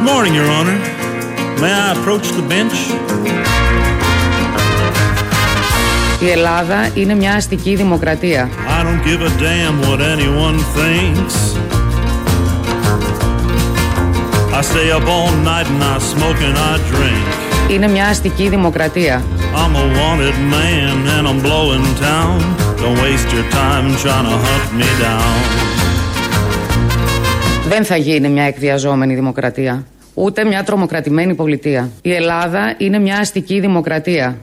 Good morning, Your Honor. May I approach the bench? Η Ελλάδα είναι μια αστική δημοκρατία. I don't give a damn what anyone thinks. I stay up all night and I smoke and I drink. Είναι μια αστική δημοκρατία. I'm a wanted man and I'm blowing town. Don't waste your time trying to hunt me down. Δεν θα γίνει μια εκβιαζόμενη δημοκρατία. Ούτε μια τρομοκρατημένη πολιτεία. Η Ελλάδα είναι μια αστική δημοκρατία.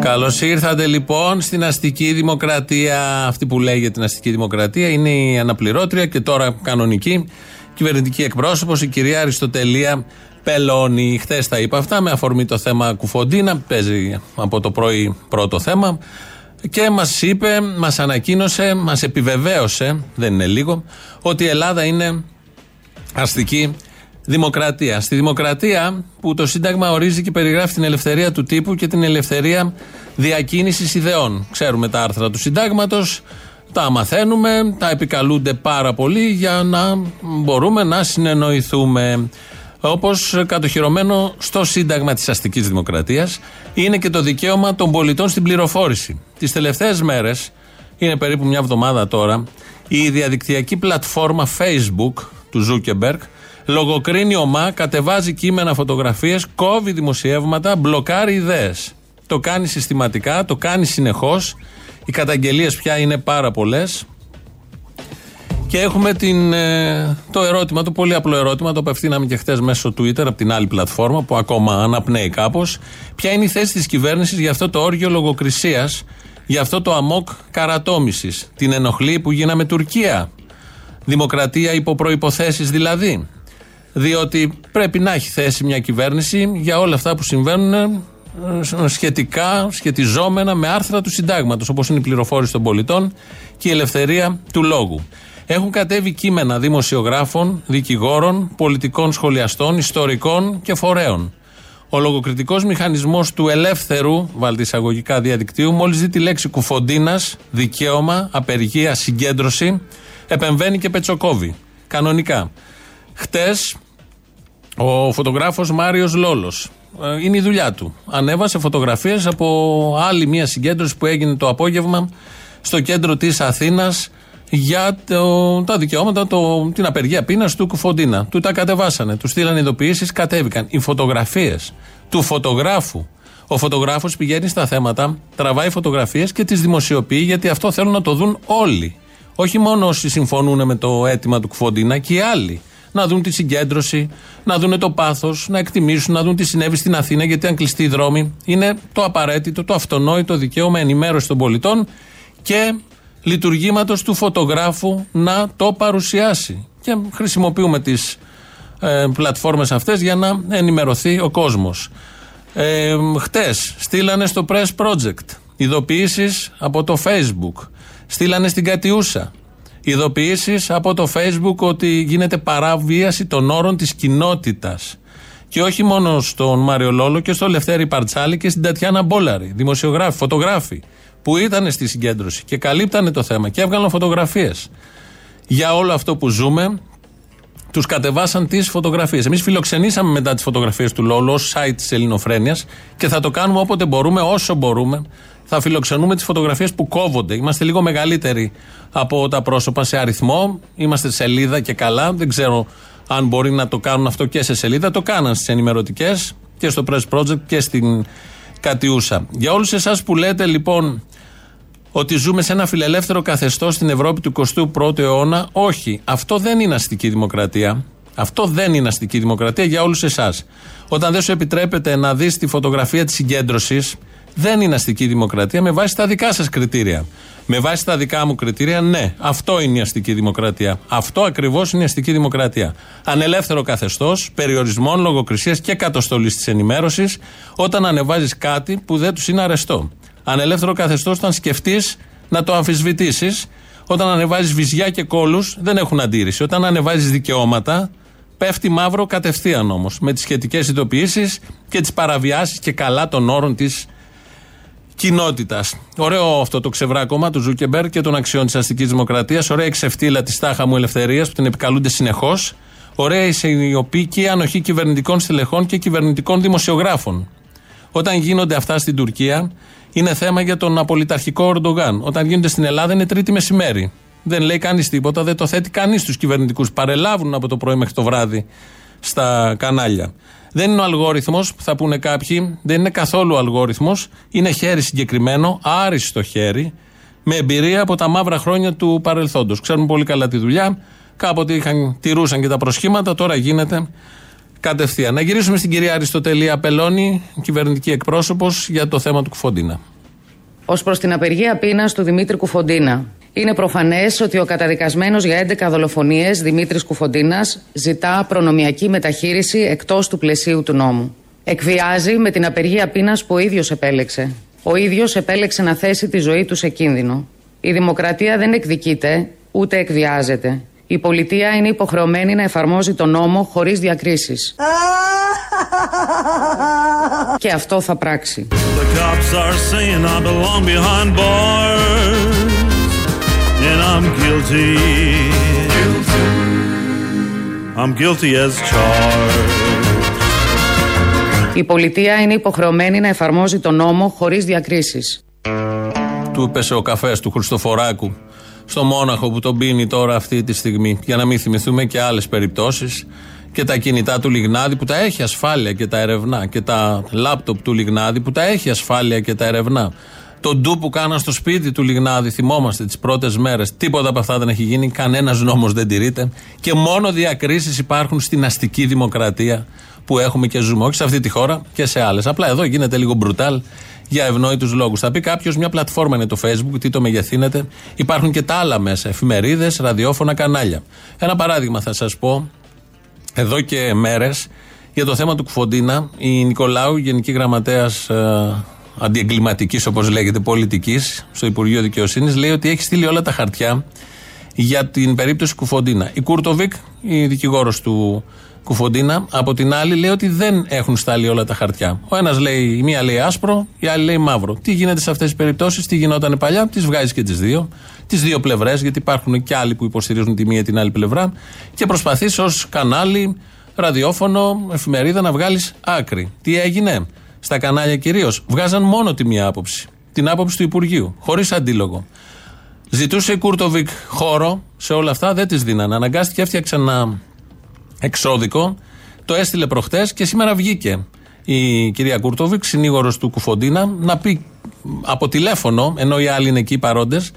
Καλώς ήρθατε λοιπόν στην αστική δημοκρατία. Αυτή που λέγεται την αστική δημοκρατία είναι η αναπληρώτρια και τώρα κανονική κυβερνητική εκπρόσωπος, η κυρία Αριστοτελία Πελώνη. Χθες τα είπα αυτά με αφορμή το θέμα Κουφοντίνα. Παίζει από το πρωί πρώτο θέμα. Και μας είπε, μας ανακοίνωσε, μας επιβεβαίωσε, δεν είναι λίγο, ότι η Ελλάδα είναι αστική δημοκρατία. Στη δημοκρατία που το Σύνταγμα ορίζει και περιγράφει την ελευθερία του τύπου και την ελευθερία διακίνησης ιδεών. Ξέρουμε τα άρθρα του Συντάγματος, τα μαθαίνουμε, τα επικαλούνται πάρα πολύ για να μπορούμε να συνεννοηθούμε. Όπως κατοχυρωμένο στο Σύνταγμα της Αστικής Δημοκρατίας είναι και το δικαίωμα των πολιτών στην πληροφόρηση. Τις τελευταίες μέρες, είναι περίπου μια εβδομάδα τώρα, η διαδικτυακή πλατφόρμα Facebook του Ζούκεμπεργκ λογοκρίνει ωμά, κατεβάζει κείμενα, φωτογραφίες, κόβει δημοσιεύματα, μπλοκάρει ιδέες. Το κάνει συστηματικά, το κάνει συνεχώς. Οι καταγγελίες πια είναι πάρα πολλές. Και έχουμε την, ε, το ερώτημα, το πολύ απλό ερώτημα, το απευθύναμε και χθες μέσω Twitter από την άλλη πλατφόρμα που ακόμα αναπνέει κάπως. Ποια είναι η θέση της κυβέρνησης για αυτό το όργιο λογοκρισίας, για αυτό το αμόκ καρατόμησης, την ενοχλή που γίναμε Τουρκία; Δημοκρατία υπό προποθέσει δηλαδή; Διότι πρέπει να έχει θέση μια κυβέρνηση για όλα αυτά που συμβαίνουν ε, σχετικά, σχετιζόμενα με άρθρα του συντάγματος, όπως είναι η πληροφόρηση των πολιτών και η ελευθερία του λόγου. Έχουν κατέβει κείμενα δημοσιογράφων, δικηγόρων, πολιτικών σχολιαστών, ιστορικών και φορέων. Ο λογοκριτικός μηχανισμός του ελεύθερου, βάλτε εισαγωγικά διαδικτύου, μόλις δει τη λέξη κουφοντίνας, δικαίωμα, απεργία, συγκέντρωση, επεμβαίνει και πετσοκόβει. Κανονικά. Χτες, ο φωτογράφος Μάριος Λόλος. Ε, είναι η δουλειά του. Ανέβασε φωτογραφίες από άλλη μια συγκέντρωση που έγινε το απόγευμα στο κέντρο της Αθήνας για το, τα δικαιώματα, το, την απεργία πείνας του Κουφοντίνα. Του τα κατεβάσανε, του στείλαν ειδοποιήσεις, κατέβηκαν. Οι φωτογραφίες του φωτογράφου. Ο φωτογράφος πηγαίνει στα θέματα, τραβάει φωτογραφίες και τις δημοσιοποιεί γιατί αυτό θέλουν να το δουν όλοι. Όχι μόνο όσοι συμφωνούν με το αίτημα του Κουφοντίνα και οι άλλοι. Να δουν τη συγκέντρωση, να δουν το πάθος, να εκτιμήσουν, να δουν τι συνέβη στην Αθήνα, γιατί αν κλειστεί η δρόμη, είναι το απαραίτητο, το αυτονόητο δικαίωμα ενημέρωσης των πολιτών και λειτουργήματος του φωτογράφου να το παρουσιάσει. Και χρησιμοποιούμε τις ε, πλατφόρμες αυτές για να ενημερωθεί ο κόσμος. Ε, χτες στείλανε στο Press Project ειδοποιήσεις από το Facebook. Στείλανε στην Κατιούσα ειδοποιήσεις από το Facebook ότι γίνεται παραβίαση των όρων της κοινότητας. Και όχι μόνο στον Μάριο Λόλο και στο Λευτέρη Παρτσάλη και στην Τατιάνα Μπόλαρη, δημοσιογράφοι, φωτογράφοι που ήταν στη συγκέντρωση και καλύπτανε το θέμα και έβγαλαν φωτογραφίες. Για όλο αυτό που ζούμε, τους κατεβάσαν τις φωτογραφίες. Εμείς φιλοξενήσαμε μετά τις φωτογραφίες του Λόλου ως site της Ελληνοφρένειας και θα το κάνουμε όποτε μπορούμε, όσο μπορούμε. Θα φιλοξενούμε τις φωτογραφίες που κόβονται. Είμαστε λίγο μεγαλύτεροι από τα πρόσωπα σε αριθμό. Είμαστε σελίδα και καλά. Δεν ξέρω αν μπορεί να το κάνουν αυτό και σε σελίδα. Το κάναν στις ενημερωτικές και στο Press Project και στην Κατιούσα. Για όλους εσάς που λέτε λοιπόν ότι ζούμε σε ένα φιλελεύθερο καθεστώς στην Ευρώπη του 21ου αιώνα. Όχι. Αυτό δεν είναι αστική δημοκρατία. Αυτό δεν είναι αστική δημοκρατία για όλους εσάς. Όταν δεν σου επιτρέπεται να δεις τη φωτογραφία της συγκέντρωσης, δεν είναι αστική δημοκρατία με βάση τα δικά σας κριτήρια. Με βάση τα δικά μου κριτήρια, ναι, αυτό είναι η αστική δημοκρατία. Αυτό ακριβώς είναι η αστική δημοκρατία. Ανελεύθερο καθεστώς, περιορισμών, λογοκρισίας και κατοστολή της ενημέρωσης, όταν ανεβάζεις κάτι που δεν τους είναι αρεστό. Ανελεύθερο καθεστώς όταν σκεφτείς να το αμφισβητήσεις. Όταν ανεβάζεις βυζιά και κώλους δεν έχουν αντίρρηση. Όταν ανεβάζεις δικαιώματα, πέφτει μαύρο κατευθείαν όμως. Με τις σχετικές ειδοποιήσεις και τις παραβιάσεις και καλά των όρων της κοινότητας. Ωραίο αυτό το ξεβράκωμα του Ζούκεμπερ και των αξιών της αστικής δημοκρατίας. Ωραία ξεφτίλα της τάχα μου ελευθερίας που την επικαλούνται συνεχώς. Ωραία η οποία και η ανοχή κυβερνητικών στελεχών και κυβερνητικών δημοσιογράφων. Όταν γίνονται αυτά στην Τουρκία, είναι θέμα για τον απολυταρχικό Ορντογάν. Όταν γίνονται στην Ελλάδα, είναι τρίτη μεσημέρι. Δεν λέει κανείς τίποτα, δεν το θέτει κανείς στου κυβερνητικούς. Παρελάβουν από το πρωί μέχρι το βράδυ στα κανάλια. Δεν είναι ο αλγόριθμος που θα πούνε κάποιοι, δεν είναι καθόλου ο αλγόριθμος. Είναι χέρι συγκεκριμένο, άριστο χέρι, με εμπειρία από τα μαύρα χρόνια του παρελθόντος. Ξέρουν πολύ καλά τη δουλειά. Κάποτε είχαν, τηρούσαν και τα προσχήματα, τώρα γίνεται κατευθείαν. Να γυρίσουμε στην κυρία Αριστοτελία Πελώνη, κυβερνητική εκπρόσωπος, για το θέμα του Κουφοντίνα. Ω προς την απεργία πείνας του Δημήτρη Κουφοντίνα. Είναι προφανές ότι ο καταδικασμένος για 11 δολοφονίες Δημήτρης Κουφοντίνας ζητά προνομιακή μεταχείριση εκτός του πλαισίου του νόμου. Εκβιάζει με την απεργία πείνας που ο ίδιος επέλεξε. Ο ίδιος επέλεξε να θέσει τη ζωή του σε κίνδυνο. Η δημοκρατία δεν εκδικείται ούτε εκβιάζεται. Η πολιτεία είναι υποχρεωμένη να εφαρμόζει τον νόμο χωρίς διακρίσεις. Και αυτό θα πράξει. Η πολιτεία είναι υποχρεωμένη να εφαρμόζει τον νόμο χωρίς διακρίσεις. Του πέσε ο καφές του Χριστοφοράκου στο Μόναχο που τον πίνει τώρα αυτή τη στιγμή. Για να μην θυμηθούμε και άλλες περιπτώσεις και τα κινητά του Λιγνάδη που τα έχει ασφάλεια και τα ερευνά και τα λάπτοπ του Λιγνάδη που τα έχει ασφάλεια και τα ερευνά. Το ντου που κάναν στο σπίτι του Λιγνάδη, θυμόμαστε τις πρώτες μέρες. Τίποτα από αυτά δεν έχει γίνει. Κανένας νόμος δεν τηρείται. Και μόνο διακρίσεις υπάρχουν στην αστική δημοκρατία που έχουμε και ζούμε. Όχι σε αυτή τη χώρα και σε άλλες. Απλά εδώ γίνεται λίγο μπρουτάλ για ευνόητους λόγους. Θα πει κάποιος, μια πλατφόρμα είναι το Facebook, τι το μεγεθύνετε. Υπάρχουν και τα άλλα μέσα, εφημερίδες, ραδιόφωνα, κανάλια. Ένα παράδειγμα θα σας πω, εδώ και μέρες, για το θέμα του Κουφοντίνα, η Νικολάου, Γενική Γραμματέας ε, Αντιεγκληματικής, όπως λέγεται, πολιτικής, στο Υπουργείο Δικαιοσύνης, λέει ότι έχει στείλει όλα τα χαρτιά για την περίπτωση Κουφοντίνα. Η Κούρτοβικ, η δικηγόρος του Κουφοντίνα. Από την άλλη λέει ότι δεν έχουν σταλεί όλα τα χαρτιά. Ο ένας λέει, η μία λέει άσπρο, η άλλη λέει μαύρο. Τι γίνεται σε αυτές τις περιπτώσεις, τι γινόταν παλιά, τις βγάζεις και τις δύο. Τις δύο πλευρές, γιατί υπάρχουν και άλλοι που υποστηρίζουν τη μία την άλλη πλευρά. Και προσπαθείς ως κανάλι, ραδιόφωνο, εφημερίδα να βγάλεις άκρη. Τι έγινε; Στα κανάλια κυρίως. Βγάζαν μόνο τη μία άποψη. Την άποψη του Υπουργείου, χωρίς αντίλογο. Ζητούσε η Κούρτοβικ χώρο σε όλα αυτά, δεν της δίνανε. Αναγκάστηκε, έφτιαξε ένα εξώδικο. Το έστειλε προχτές και σήμερα βγήκε η κυρία Κούρτοβικ, συνήγορος του Κουφοντίνα, να πει από τηλέφωνο, ενώ οι άλλοι είναι εκεί παρόντες,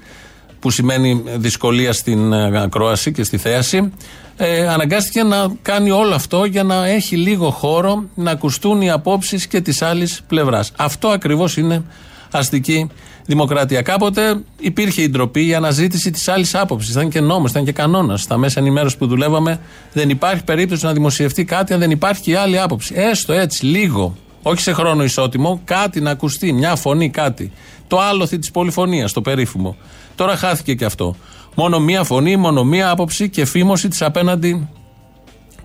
που σημαίνει δυσκολία στην ε, ακρόαση και στη θέαση, ε, αναγκάστηκε να κάνει όλο αυτό για να έχει λίγο χώρο να ακουστούν οι απόψεις και της άλλης πλευράς. Αυτό ακριβώς είναι αστική δημοκρατία. Κάποτε υπήρχε η ντροπή, η αναζήτηση της άλλης άποψης. Ήταν και νόμος, ήταν και κανόνας. Στα μέσα ενημέρωσης που δουλεύαμε, δεν υπάρχει περίπτωση να δημοσιευτεί κάτι αν δεν υπάρχει και άλλη άποψη. Έστω έτσι, λίγο. Όχι σε χρόνο ισότιμο, κάτι να ακουστεί, μια φωνή, κάτι. Το άλοθη της πολυφωνίας, το περίφημο. Τώρα χάθηκε και αυτό. Μόνο μία φωνή, μόνο μία άποψη και φήμωση της απέναντι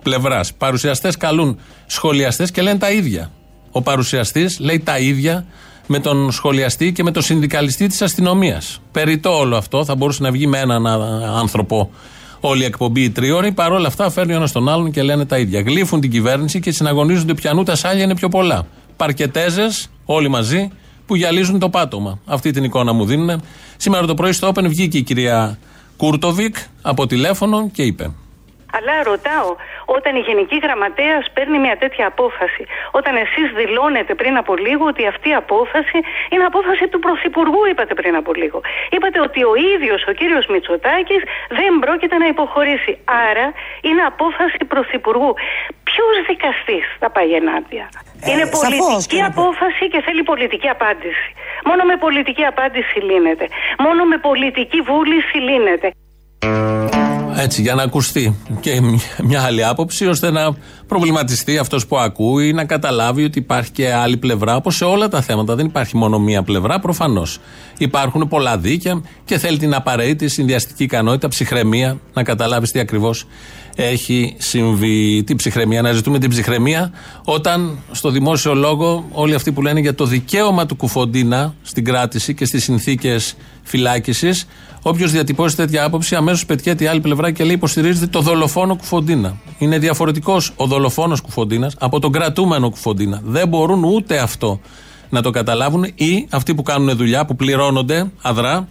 πλευράς. Παρουσιαστές καλούν σχολιαστές και λένε τα ίδια. Ο παρουσιαστής λέει τα ίδια με τον σχολιαστή και με τον συνδικαλιστή της αστυνομίας. Περιτό όλο αυτό, θα μπορούσε να βγει με έναν άνθρωπο όλη η εκπομπή η τρίωρη. Παρ' όλα αυτά φέρνει ο ένας τον άλλον και λένε τα ίδια. Γλύφουν την κυβέρνηση και συναγωνίζονται πιανού τα σάλια είναι πιο πολλά. Παρκετέζες, όλοι μαζί, που γυαλίζουν το πάτωμα. Αυτή την εικόνα μου δίνουν. Σήμερα το πρωί στο Open βγήκε η κυρία Κούρτοβικ από τηλέφωνο και είπε. Αλλά ρωτάω, όταν η Γενική Γραμματέας παίρνει μια τέτοια απόφαση, όταν εσείς δηλώνετε πριν από λίγο ότι αυτή η απόφαση είναι απόφαση του Πρωθυπουργού, είπατε πριν από λίγο. Είπατε ότι ο ίδιος ο κύριος Μητσοτάκης δεν πρόκειται να υποχωρήσει. Άρα είναι απόφαση Πρωθυπουργού. Ποιος δικαστής θα πάει ενάντια; Ε, είναι πολιτική απόφαση και θέλει πολιτική απάντηση. Μόνο με πολιτική απάντηση λύνεται. Μόνο με πολιτική βούληση λύνεται. Έτσι, για να ακουστεί και μια άλλη άποψη, ώστε να προβληματιστεί αυτός που ακούει, να καταλάβει ότι υπάρχει και άλλη πλευρά, όπως σε όλα τα θέματα. Δεν υπάρχει μόνο μία πλευρά, προφανώς. Υπάρχουν πολλά δίκαια και θέλει την απαραίτητη συνδυαστική ικανότητα, ψυχραιμία, να καταλάβεις τι ακριβώς έχει συμβεί. Τι ψυχραιμία, να ζητούμε την ψυχραιμία όταν στο δημόσιο λόγο όλοι αυτοί που λένε για το δικαίωμα του Κουφοντίνα στην κράτηση και στις συνθήκες φυλάκισης, όποιος διατυπώσει τέτοια άποψη αμέσως πετιέται η άλλη πλευρά και λέει υποστηρίζεται το δολοφόνο Κουφοντίνα. Είναι διαφορετικός ο δολοφόνος Κουφοντίνας από τον κρατούμενο Κουφοντίνα. Δεν μπορούν ούτε αυτό να το καταλάβουν ή αυτοί που κάνουν δουλειά, που πληρώνονται αδρά,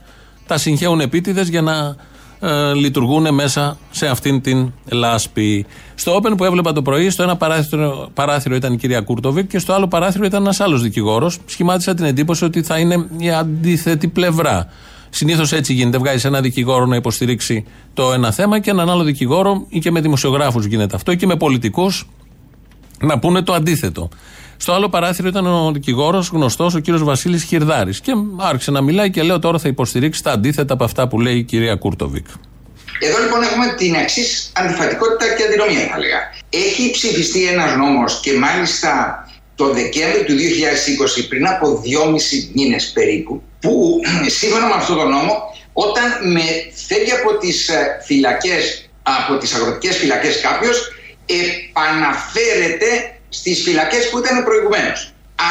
τα συγχέουν επίτηδες για να ε, λειτουργούν μέσα σε αυτήν την λάσπη. Στο Open που έβλεπα το πρωί, στο ένα παράθυρο, παράθυρο ήταν η κυρία Κούρτοβικ και στο άλλο παράθυρο ήταν ένας άλλος δικηγόρος. Σχημάτισα την εντύπωση ότι θα είναι η αντίθετη πλευρά. Συνήθως έτσι γίνεται. Βγάζεις ένα δικηγόρο να υποστηρίξει το ένα θέμα και έναν άλλο δικηγόρο, ή και με δημοσιογράφους γίνεται αυτό, ή και με πολιτικούς να πούνε το αντίθετο. Στο άλλο παράθυρο ήταν ο δικηγόρος γνωστός, ο κύριος Βασίλης Χιρδάρης. Και άρχισε να μιλάει και λέω τώρα θα υποστηρίξει τα αντίθετα από αυτά που λέει η κυρία Κούρτοβικ. Εδώ λοιπόν έχουμε την εξής αντιφατικότητα και αντινομία, θα 'λεγα. Έχει ψηφιστεί ένας νόμος και μάλιστα το Δεκέμβριο του 2020, πριν από δυόμισι μήνες περίπου, που σύμφωνα με αυτόν τον νόμο, όταν με φεύγει από τις ε, φυλακές, από τις αγροτικές φυλακές κάποιος, επαναφέρεται στις φυλακές που ήταν προηγουμένως.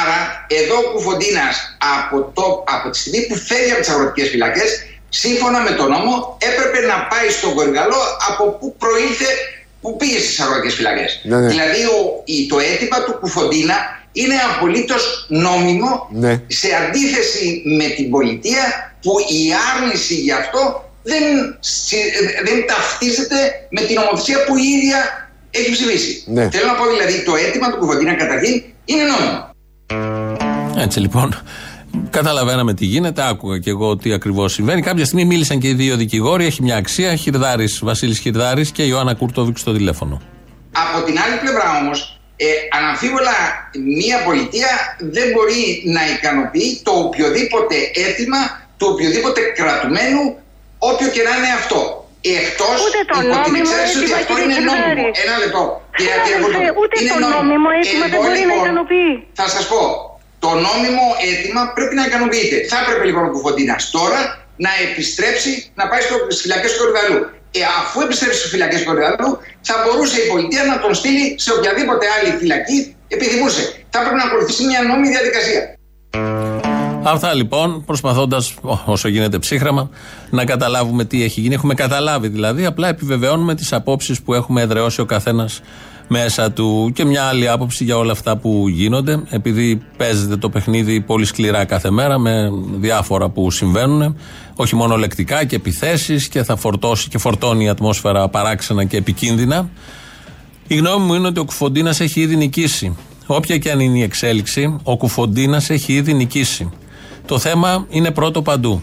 Άρα εδώ ο Κουφοντίνας από, το, από τη στιγμή που φεύγει από τις αγροτικές φυλακές σύμφωνα με τον νόμο έπρεπε να πάει στον Κορυδαλό από που προήλθε που πήγε στις αγροτικές φυλακές. Ναι, ναι. Δηλαδή ο, το αίτημα του Κουφοντίνα είναι απολύτως νόμιμο ναι. σε αντίθεση με την πολιτεία που η άρνηση γι' αυτό δεν, δεν ταυτίζεται με την ομοθεσία που η ίδια έχει ψηφίσει. Ναι. Θέλω να πω δηλαδή το αίτημα του Κουβαντίνα καταρχήν είναι νόμιμο. Έτσι λοιπόν. Καταλαβαίναμε τι γίνεται, άκουγα και εγώ τι ακριβώς συμβαίνει. Κάποια στιγμή μίλησαν και οι δύο δικηγόροι. Έχει μια αξία. Χιρδάρης, Βασίλης Χιρδάρης και Ιωάννα Κούρτοβικ στο τηλέφωνο. Από την άλλη πλευρά όμως, ε, αναμφίβολα μια πολιτεία δεν μπορεί να ικανοποιεί το οποιοδήποτε αίτημα του οποιοδήποτε κρατουμένου, όποιο και να είναι αυτό. Εκτός ούτε το νόμιμο αίτημα αυτό είναι νόμιμο. Ένα λεπτό. ούτε το νόμιμο αίτημα δεν μπορεί να λοιπόν, ικανοποιεί. Θα σας πω. Το νόμιμο αίτημα πρέπει να ικανοποιείται. Θα έπρεπε λοιπόν ο Κουφοντίνας τώρα να επιστρέψει να πάει στις φυλακές του Κορυδαλού. Ε, αφού επιστρέψει στις φυλακές του Κορυδαλού, θα μπορούσε η πολιτεία να τον στείλει σε οποιαδήποτε άλλη φυλακή επιθυμούσε. Θα έπρεπε να ακολουθήσει μια νόμιμη διαδικασία. Αυτά λοιπόν, προσπαθώντας όσο γίνεται ψύχραμα να καταλάβουμε τι έχει γίνει. Έχουμε καταλάβει δηλαδή, απλά επιβεβαιώνουμε τις απόψεις που έχουμε εδραιώσει ο καθένας μέσα του και μια άλλη άποψη για όλα αυτά που γίνονται. Επειδή παίζεται το παιχνίδι πολύ σκληρά κάθε μέρα με διάφορα που συμβαίνουν, όχι μόνο λεκτικά και επιθέσεις και θα φορτώσει και φορτώνει η ατμόσφαιρα παράξενα και επικίνδυνα. Η γνώμη μου είναι ότι ο Κουφοντίνας έχει ήδη νικήσει. Όποια και αν είναι η εξέλιξη, ο Κουφοντίνας έχει ήδη νικήσει. Το θέμα είναι πρώτο παντού.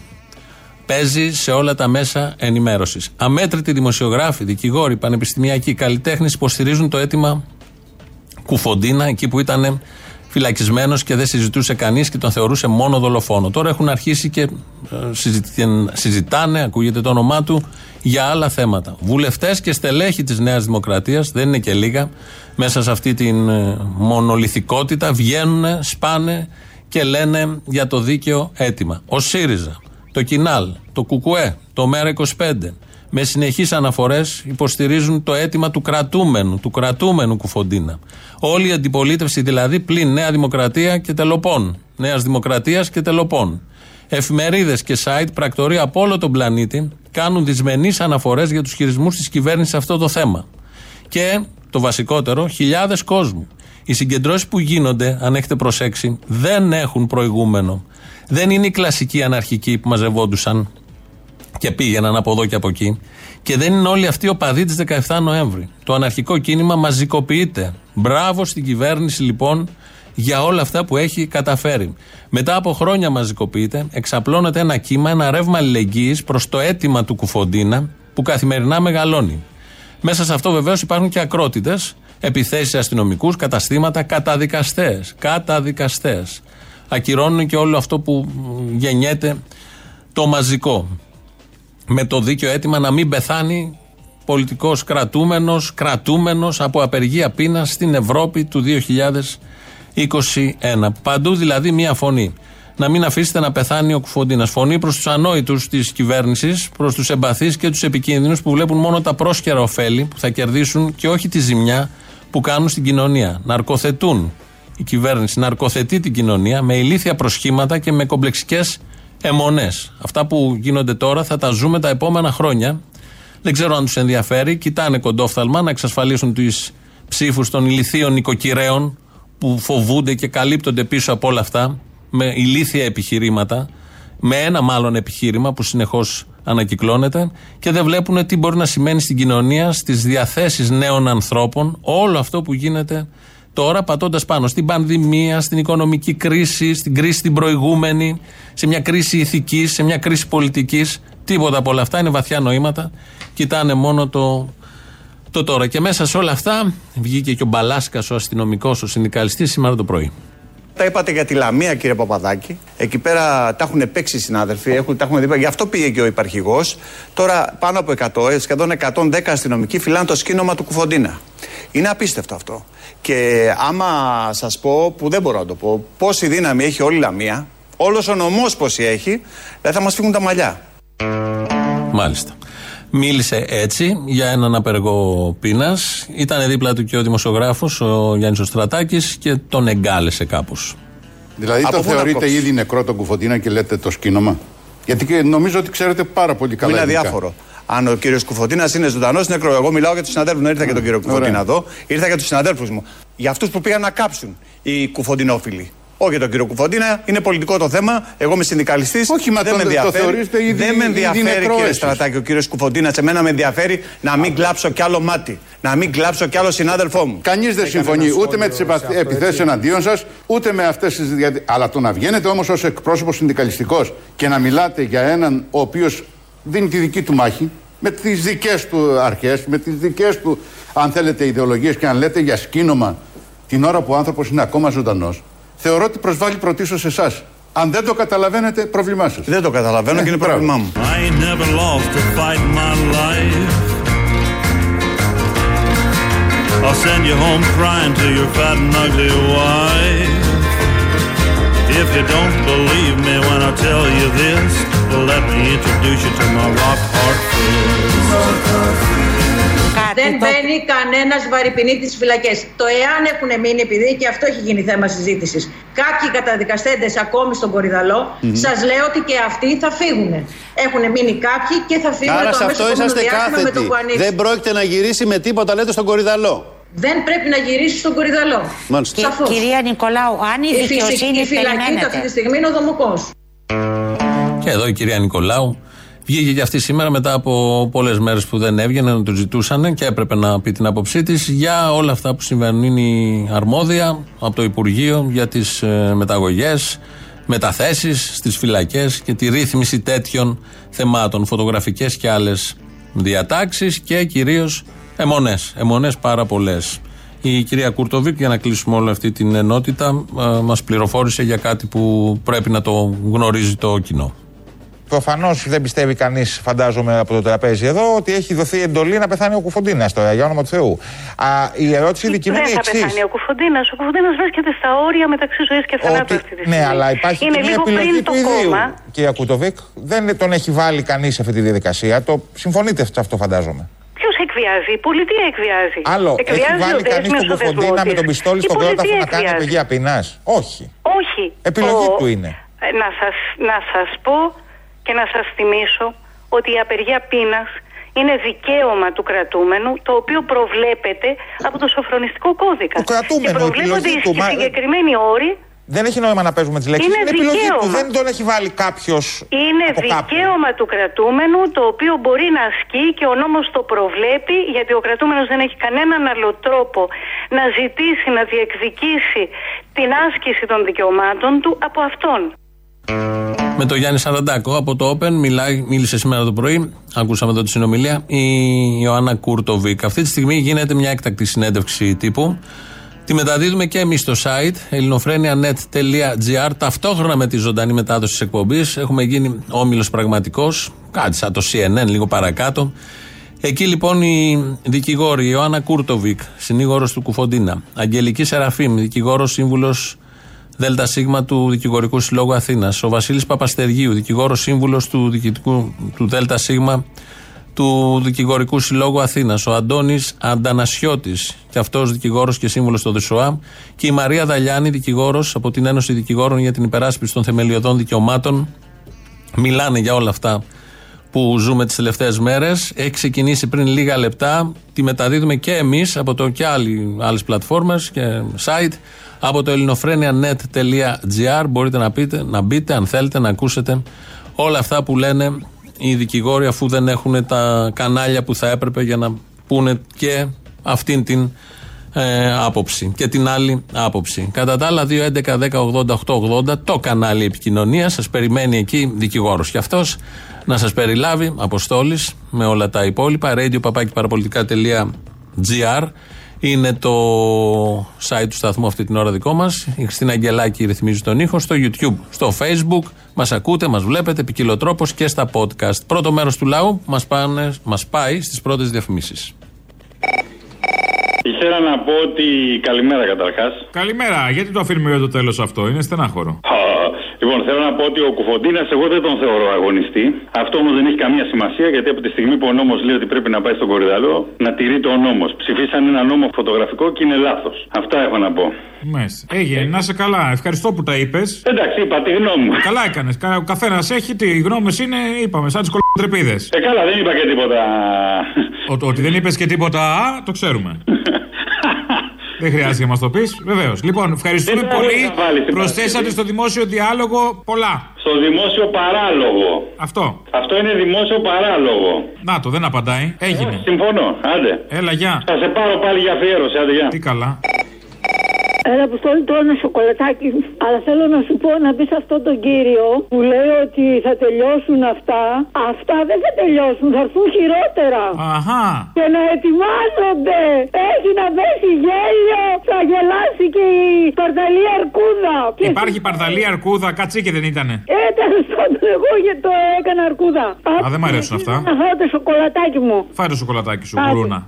Παίζει σε όλα τα μέσα ενημέρωσης. Αμέτρητοι δημοσιογράφοι, δικηγόροι, πανεπιστημιακοί, καλλιτέχνες υποστηρίζουν το αίτημα Κουφοντίνα, εκεί που ήταν φυλακισμένος και δεν συζητούσε κανείς και τον θεωρούσε μόνο δολοφόνο. Τώρα έχουν αρχίσει και ε, συζητάνε, ακούγεται το όνομά του, για άλλα θέματα. Βουλευτές και στελέχοι της Νέας Δημοκρατίας, δεν είναι και λίγα, μέσα σε αυτή την ε, μονολυθικότητα βγαίνουν, σπάνε και λένε για το δίκαιο αίτημα. Ο ΣΥΡΙΖΑ, το ΚΙΝΑΛ, το ΚΟΚΟΕ, το ΜΕΡΑ25 με συνεχείς αναφορές υποστηρίζουν το αίτημα του κρατούμενου, του κρατούμενου Κουφοντίνα. Όλη η αντιπολίτευση δηλαδή πλην Νέα Δημοκρατία και Τελοπών. Νέας Δημοκρατίας και Τελοπών. Εφημερίδες και site, πρακτορία από όλο τον πλανήτη κάνουν δυσμενείς αναφορές για τους χειρισμούς της κυβέρνησης σε αυτό το θέμα. Και το βασικότερο, χιλιάδες κόσμου οι συγκεντρώσεις που γίνονται, αν έχετε προσέξει, δεν έχουν προηγούμενο. Δεν είναι οι κλασικοί αναρχικοί που μαζευόντουσαν και πήγαιναν από εδώ και από εκεί. Και δεν είναι όλοι αυτοί οπαδοί της 17 Νοέμβρη. Το αναρχικό κίνημα μαζικοποιείται. Μπράβο στην κυβέρνηση λοιπόν για όλα αυτά που έχει καταφέρει. Μετά από χρόνια μαζικοποιείται, εξαπλώνεται ένα κύμα, ένα ρεύμα αλληλεγγύης προς το αίτημα του Κουφοντίνα που καθημερινά μεγαλώνει. Μέσα σε αυτό βεβαίως υπάρχουν και ακρότητες επιθέσεις αστυνομικούς, καταστήματα, καταδικαστές. Καταδικαστές. Ακυρώνουν και όλο αυτό που γεννιέται το μαζικό. Με το δίκαιο αίτημα να μην πεθάνει πολιτικός κρατούμενος, κρατούμενος από απεργία πείνας στην Ευρώπη του 2021. Παντού δηλαδή μία φωνή. να μην αφήσετε να πεθάνει ο Κουφοντίνας. Φωνή προς τους ανόητους της κυβέρνησης, προς τους εμπαθείς και τους επικίνδυνους που βλέπουν μόνο τα πρόσχερα ωφέλη που θα κερδίσουν και όχι τη ζημιά που κάνουν στην κοινωνία. Ναρκοθετούν η κυβέρνηση, ναρκοθετεί την κοινωνία με ηλίθια προσχήματα και με κομπλεξικές αιμονές. Αυτά που γίνονται τώρα θα τα ζούμε τα επόμενα χρόνια. Δεν ξέρω αν τους ενδιαφέρει. Κοιτάνε κοντόφθαλμα να εξασφαλίσουν τις ψήφους των ηλιθίων νοικοκυρέων που φοβούνται και καλύπτονται πίσω από όλα αυτά με ηλίθια επιχειρήματα, με ένα μάλλον επιχείρημα που συνεχώς ανακυκλώνεται και δεν βλέπουν τι μπορεί να σημαίνει στην κοινωνία, στις διαθέσεις νέων ανθρώπων, όλο αυτό που γίνεται τώρα πατώντας πάνω στην πανδημία, στην οικονομική κρίση, στην κρίση την προηγούμενη, σε μια κρίση ηθικής, σε μια κρίση πολιτικής. Τίποτα από όλα αυτά είναι βαθιά νοήματα. Κοιτάνε μόνο το, το τώρα. Και μέσα σε όλα αυτά βγήκε και ο Μπαλάσκας, ο αστυνομικός, ο συνδικαλιστής σήμερα το πρωί. Τα είπατε για τη Λαμία, κύριε Παπαδάκη. Εκεί πέρα τα έχουν παίξει οι συνάδελφοι, έχουν, τα έχουν δει. Γι' αυτό πήγε και ο υπαρχηγός. Τώρα πάνω από 100, ε, σχεδόν 110 αστυνομικοί φυλάνε το σκήνομα του Κουφοντίνα. Είναι απίστευτο αυτό. Και άμα σας πω, που δεν μπορώ να το πω, πόση δύναμη έχει όλη η Λαμία, όλος ο νομός πόση έχει, δεν θα μας φύγουν τα μαλλιά. Μάλιστα. Μίλησε έτσι για έναν απεργό πείνας. Ήταν δίπλα του και ο δημοσιογράφος, ο Γιάννης Οστρατάκης, και τον εγκάλεσε κάπως. Δηλαδή Από το πού να θεωρείτε κόψεις; ήδη νεκρό τον Κουφοντίνα και λέτε το σκήνομα. Γιατί και νομίζω ότι ξέρετε πάρα πολύ καλά. είναι ελληνικά. αδιάφορο. Αν ο κύριος Κουφοντίνας είναι ζωντανός, είναι νεκρό. Εγώ μιλάω για τους συναδέλφους. Δεν ήρθα για τον κύριο Κουφοντίνα εδώ. Ήρθα για τους συναδέλφους μου. Για αυτούς που πήγαν να κάψουν οι κουφοντινόφιλοι. Όχι για τον κύριο Κουφοντίνα, είναι πολιτικό το θέμα. Εγώ είμαι συνδικαλιστής. Όχι, μα δεν το- με το ενδιαφέρει. θεωρείτε ήδη- δεν με ήδη ενδιαφέρει, νεκρό κύριε εσείς. Στρατάκη, ο κύριος Κουφοντίνα. Εμένα με ενδιαφέρει να μην κλάψω κι άλλο μάτι. Να μην κλάψω κι άλλο συνάδελφό μου. Κανείς δεν συμφωνεί ούτε με τις επιθέσεις εναντίον σας, ούτε με αυτές τις. διαди- Αλλά το να βγαίνετε όμως ως εκπρόσωπος συνδικαλιστικός και να μιλάτε για έναν ο οποίος δίνει τη δική του μάχη, με τις δικές του αρχές, με τις δικές του, αν θέλετε, ιδεολογίες και αν λέτε για σκήνομα την ώρα που ο άνθρωπος είναι ακόμα ζωντανός, θεωρώ ότι προσβάλλει πρωτίστω σε εσά. Αν δεν το καταλαβαίνετε, πρόβλημά σα. Δεν το καταλαβαίνω και είναι μπράβο. πρόβλημά μου. I ain't never lost a fight in my life. I'll send you home crying to your fat and ugly wife. If you don't believe me when I tell you this, well, let me introduce you to my rock hard fist. Δεν μπαίνει κανένας βαρυπινή στι φυλακές. Το εάν έχουν μείνει, επειδή και αυτό έχει γίνει θέμα συζήτησης, κάποιοι καταδικαστέντες ακόμη στον κορυδαλό, σας λέω ότι και αυτοί θα φύγουν. Έχουν μείνει κάποιοι και θα φύγουν Άρα το σε αμέσως αυτό επόμενο είσαστε διάστημα με το κάθετοι. που ανοίξει. Δεν πρόκειται να γυρίσει με τίποτα, λέτε, στον κορυδαλό. Δεν πρέπει να γυρίσει στον κορυδαλό. Μάλιστα. Κυ- Σαφώς. Κυρία Νικολάου, αν η Η, φυσική, δικαιοσύνη η φυλακή του αυτή τη περιμένετε. στιγμή είναι ο Δομοκός. Και εδώ η κυρία Νικολάου βγήκε και αυτή σήμερα μετά από πολλές μέρες που δεν έβγαινε να του ζητούσαν και έπρεπε να πει την άποψή της για όλα αυτά που συμβαίνουν. Είναι η αρμόδια από το Υπουργείο για τις μεταγωγές, μεταθέσεις στις φυλακές και τη ρύθμιση τέτοιων θεμάτων. Φωτογραφικές και άλλες διατάξεις και κυρίως αιμονές. Αιμονές πάρα πολλές. Η κυρία Κουρτοβίκ, για να κλείσουμε όλη αυτή την ενότητα, μας πληροφόρησε για κάτι που πρέπει να το γνωρίζει το κοινό. Προφανώς δεν πιστεύει κανείς, φαντάζομαι, από το τραπέζι εδώ, ότι έχει δοθεί εντολή να πεθάνει ο Κουφοντίνας τώρα, για όνομα του Θεού. Α, η ερώτηση δική μου Δεν είναι η θα εξής. πεθάνει ο Κουφοντίνας. Ο Κουφοντίνας βρίσκεται στα όρια μεταξύ ζωής και θανάτου αυτή τη στιγμή. Ναι, αλλά υπάρχει είναι και μια λίγο επιλογή πριν του το ιδίου. κόμμα. Κυρία Κουτοβίκ, δεν τον έχει βάλει κανείς σε αυτή τη διαδικασία. Το συμφωνείτε σε αυτό, φαντάζομαι. Ποιος εκβιάζει, η πολιτεία εκβιάζει. Άλλο, έχει εκβιάζει βάλει ο κανείς Δέσμιος τον ο δεσμός Κουφοντίνα με της. τον πιστόλι Η στον κρόταφο πολιτεία να κάνει εκβιάζει. απεργία πεινάς. Όχι. Όχι. Επιλογή Ο- του είναι. ε, Να σας, να σας πω και να σας θυμίσω ότι η απεργία πείνας είναι δικαίωμα του κρατούμενου το οποίο προβλέπεται από το σοφρονιστικό κώδικα. Του κρατούμενου, και προβλέπονται επιλογή οι του, μα- συγκεκριμένοι όροι Δεν έχει νόημα να παίζουμε τις λέξεις. Είναι επιλογή του. δικαίωμα. Δεν τον έχει βάλει κάποιος. Είναι από κάπου. δικαίωμα του κρατούμενου το οποίο μπορεί να ασκεί και ο νόμος το προβλέπει γιατί ο κρατούμενος δεν έχει κανέναν άλλο τρόπο να ζητήσει, να διεκδικήσει την άσκηση των δικαιωμάτων του από αυτόν. Με τον Γιάννη Σαραντάκο από το Open μιλάει, μίλησε σήμερα το πρωί. Ακούσαμε εδώ τη συνομιλία. Η Ιωάννα Κούρτοβικ. Αυτή τη στιγμή γίνεται μια έκτακτη συνέντευξη τύπου. Τη μεταδίδουμε και εμείς στο site ellinofreneia.net.gr ταυτόχρονα με τη ζωντανή μετάδοση της εκπομπής. Έχουμε γίνει όμιλος πραγματικός, κάτι σαν το CNN, λίγο παρακάτω. Εκεί λοιπόν η δικηγόρη η Ιωάννα Κούρτοβικ, συνήγορος του Κουφοντίνα, Αγγελική Σεραφείμ, δικηγόρος σύμβουλος ΔΣ του Δικηγορικού Συλλόγου Αθήνας. Ο Βασίλης Παπαστεργίου, δικηγόρος σύμβουλος του διοικητικού του ΔΣ του Δικηγορικού Συλλόγου Αθήνας. Ο Αντώνης Αντανασιώτης, και αυτός δικηγόρος και σύμβουλος στο ΔΣΑ. Και η Μαρία Δαλιάνη, δικηγόρος από την Ένωση Δικηγόρων για την Υπεράσπιση των Θεμελιωδών Δικαιωμάτων. Μιλάνε για όλα αυτά που ζούμε τις τελευταίες μέρες. Έχει ξεκινήσει πριν λίγα λεπτά. Τη μεταδίδουμε και εμείς από το και άλλες πλατφόρμες και site. Από το ελληνοφρένια.net.gr μπορείτε να, πείτε, να μπείτε αν θέλετε να ακούσετε όλα αυτά που λένε οι δικηγόροι αφού δεν έχουν τα κανάλια που θα έπρεπε για να πούνε και αυτήν την ε, άποψη και την άλλη άποψη. Κατά τα άλλα, 2.11.10.80.880 το κανάλι επικοινωνία σας περιμένει εκεί δικηγόρος και αυτός να σας περιλάβει. Αποστόλης με όλα τα υπόλοιπα. radio είναι το site του σταθμού αυτή την ώρα δικό μας. Η Χριστίνα Αγγελάκη ρυθμίζει τον ήχο στο YouTube, στο Facebook. Μας ακούτε, μας βλέπετε ποικιλοτρόπως και στα podcast. Πρώτο μέρος του λαού μας μας πάει στις πρώτες διαφημίσεις. Ήθελα να πω ότι. Καλημέρα καταρχάς. Καλημέρα, γιατί το αφήνουμε για το τέλος αυτό, είναι στενάχωρο. Λοιπόν, θέλω να πω ότι ο Κουφοντίνας εγώ δεν τον θεωρώ αγωνιστή. Αυτό όμως δεν έχει καμία σημασία γιατί από τη στιγμή που ο νόμος λέει ότι πρέπει να πάει στον Κορυδαλό, να τηρεί το νόμος. Ψηφίσαν ένα νόμο φωτογραφικό και είναι λάθος. Αυτά έχω να πω. Μάλιστα. Έγινε, να σε καλά. Ευχαριστώ που τα είπες. Εντάξει, είπα τη γνώμη μου. Καλά έκανες. Ο καθένας έχει τι γνώμε είναι, είπαμε, σαν τις κολοτρεπίδε. Ε, καλά, δεν είπα και τίποτα. ότι δεν είπες και τίποτα, το ξέρουμε. Δεν χρειάζεται να μας το πεις. Βεβαίως. Λοιπόν, ευχαριστούμε πολύ. Προσθέσατε στο δημόσιο διάλογο πολλά. Στο δημόσιο παράλογο. Αυτό. Αυτό είναι δημόσιο παράλογο. Να το, δεν απαντάει. Έγινε. Ε, συμφωνώ. Άντε. Έλα, γεια. Θα σε πάρω πάλι για αφιέρωση. Άντε, γεια. Τι καλά. Έλα, Αποστόλη, τώρα ένα σοκολατάκι. Αλλά θέλω να σου πω να πει αυτόν τον κύριο που λέει ότι θα τελειώσουν αυτά. Αυτά δεν θα τελειώσουν, θα έρθουν χειρότερα. Αχά. Και να ετοιμάζονται. Έχει να πέσει γέλιο, θα γελάσει και η παρδαλή αρκούδα. Υπάρχει παρδαλή αρκούδα, κατσίκι δεν ήτανε. Ε, τέλο πάντων, εγώ γιατί το έκανα αρκούδα. Α, δεν μ' αρέσουν αυτά. Να φάω το σοκολατάκι μου. Φάει το σοκολατάκι σου, γουρούνα.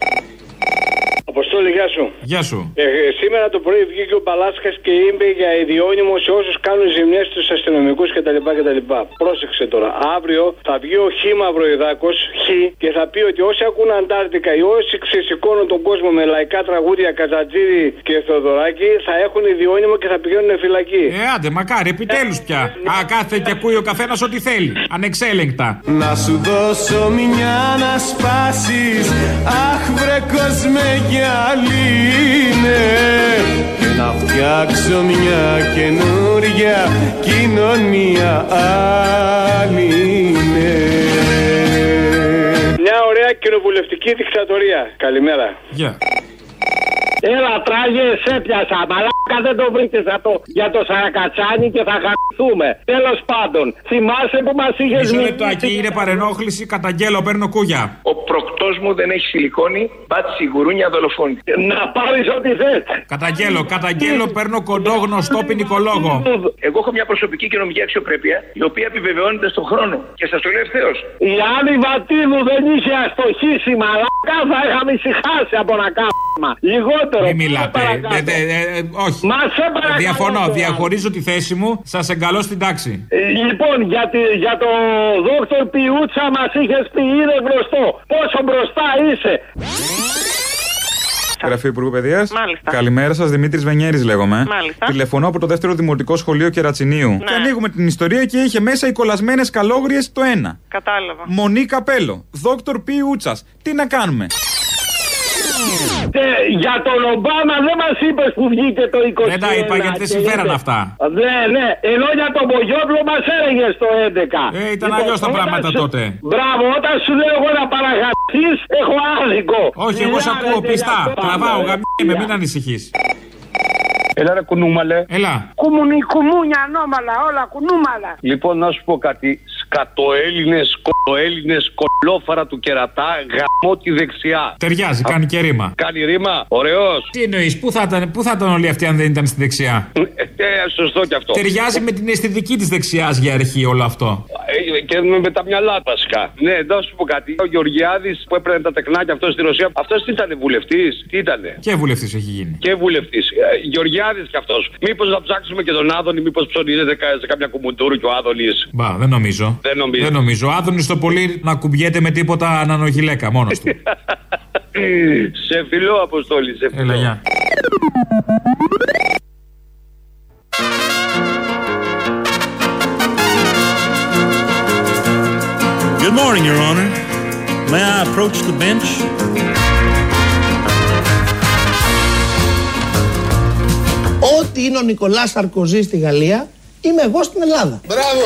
Αποστόλη, γεια σου. Γεια σου. Ε, σήμερα το πρωί βγήκε ο Παλάσκα και είπε για ιδιώνυμο σε όσους κάνουν ζημιές στους αστυνομικούς κτλ, κτλ. Πρόσεξε τώρα. Αύριο θα βγει ο Χ Μαυροϊδάκος, Χ, και θα πει ότι όσοι ακούν Αντάρτικα ή όσοι ξεσηκώνουν τον κόσμο με λαϊκά τραγούδια Καζατζίδη και Θεοδωράκη θα έχουν ιδιώνυμο και θα πηγαίνουν φυλακή. Ε, άντε, μακάρι, επιτέλους πια. Α, κάθε και ακούει ο καθένας ό,τι θέλει. Ανεξέλεγκτα. Να σου δώσω μια να σπάσεις. Αχ, βρε είναι να φτιάξω μια καινούρια κοινωνία άλλη Μια ωραία κοινοβουλευτική δικτατορία. Καλημέρα. Γεια. Έλα, τράγε, σε πιάσα. Μαλάκα δεν το βρήκες αυτό για το Σαρακατσάνι και θα χαθούμε. Τέλος πάντων, θυμάσαι που μας είχες πει. Μισό λεπτάκι, είναι παρενόχληση. Καταγγέλω, παίρνω κούγια. Ο προκτός μου δεν έχει σιλικόνη. Μπάτσι γουρούνια δολοφόνη. Να πάρεις ό,τι θες. Καταγγέλω, καταγγέλω, παίρνω κοντό γνωστό ποινικολόγο. Εγώ έχω μια προσωπική και νομική αξιοπρέπεια η οποία επιβεβαιώνεται στον χρόνο. Και σας το λέω ευθέως. Η Άννη Βατίδου δεν είχε αστοχήσει, μαλάκα θα είχαμε ησυχάσει από να κάμα. Λιγότερο μην μιλάτε. Ε, ε, ε, όχι. Μα σε Διαφωνώ. Διαχωρίζω τη θέση μου. Σας εγκαλώ στην τάξη. λοιπόν, για, για το δόκτωρ Πιούτσα μας είχες πει είναι γνωστό. Πόσο μπροστά είσαι. Γραφείο Υπουργού Παιδείας. Καλημέρα σας, Δημήτρης Βενιέρης λέγομαι. Μάλιστα. Τηλεφωνώ από το δεύτερο δημοτικό σχολείο Κερατσινίου. Ναι. Και ανοίγουμε την ιστορία και είχε μέσα οι κολλασμένες καλόγριες το ένα. Κατάλαβα. Μονή καπέλο. Δόκτωρ Πιούτσας. Τι να κάνουμε; Και για τον Ομπάμα δεν μας είπες που βγήκε το 20. Δεν τα είπα γιατί δεν συμφέραν αυτά. Ναι, ναι. Ενώ για τον Μπογιόπλο μας έλεγες το 11. Ε, ήταν αλλιώς τα πράγματα τότε. Μπράβο, όταν σου λέω εγώ να παραγραφεί, έχω άδικο. Όχι, εγώ σε ακούω πιστά. Τραβάω, γαμί μην ανησυχείς. Έλα ρε κουνούμαλε. Έλα. Κουμουνι, κουμούνια, ανώμαλα, όλα κουνούμαλα. Λοιπόν, να σου πω κάτι. Σκατοέλληνες, κολοέλληνε, κολόφαρα του κερατά, γαμώ τη δεξιά. Ταιριάζει, κάνει και ρήμα. Κάνει ρήμα, ωραίος. Τι εννοείς, πού, θα ήταν, πού θα ήταν όλοι αυτοί αν δεν ήταν στη δεξιά; Ε, ε, σωστό κι αυτό. Ταιριάζει με την αισθητική της δεξιάς για αρχή όλο αυτό. Ε, και με τα μυαλά βασικά. Ναι, να σου πω κάτι. Ο Γεωργιάδης που έπαιρνε τα τεκνάκια αυτός στη Ρωσία, αυτός τι ήταν βουλευτής, τι ήταν. Και βουλευτής έχει γίνει. Και βουλευτής. Γεωργιάδης κι αυτός. Μήπως να ψάξουμε και τον Άδωνη, μήπως ψωνίζεται σε κάποια κουμουντούρου και ο Άδωνης; Μπα, δεν νομίζω. Δεν νομίζω. Δεν νομίζω. Ο Άδωνης το πολύ να κουμπιέται με τίποτα ανανοχηλέκα μόνος του. σε φιλό, Αποστόλη, σε φιλό. Έλα, Good morning, Your Honor. May I approach the bench? Ό,τι είναι ο Νικολάς Σαρκοζή στη Γαλλία, είμαι εγώ στην Ελλάδα. Μπράβο!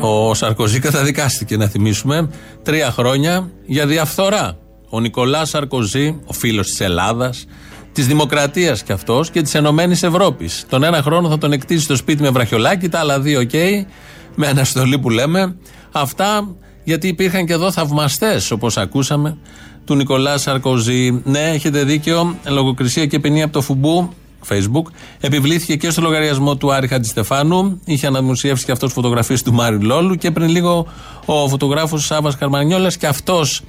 Ο Σαρκοζή καταδικάστηκε, να θυμίσουμε, τρία χρόνια για διαφθορά. Ο Νικολάς Σαρκοζή, ο φίλος της Ελλάδας, της Δημοκρατίας κι αυτός και της Ενωμένης Ευρώπης. Τον ένα χρόνο θα τον εκτίσει στο σπίτι με βραχιολάκι, τα άλλα δύο, οκ, με αναστολή που λέμε. Αυτά γιατί υπήρχαν και εδώ θαυμαστές, όπως ακούσαμε, του Νικολά Σαρκοζή. Ναι, έχετε δίκιο. Λογοκρισία και ποινή από το Φουμπού, Facebook, επιβλήθηκε και στο λογαριασμό του Άρη Χατζηστεφάνου. Είχε αναδημοσιεύσει και αυτός φωτογραφίες του Μάρι Λόλου. Και πριν λίγο ο φωτογράφος Σάβας Καρμανιόλα και αυτός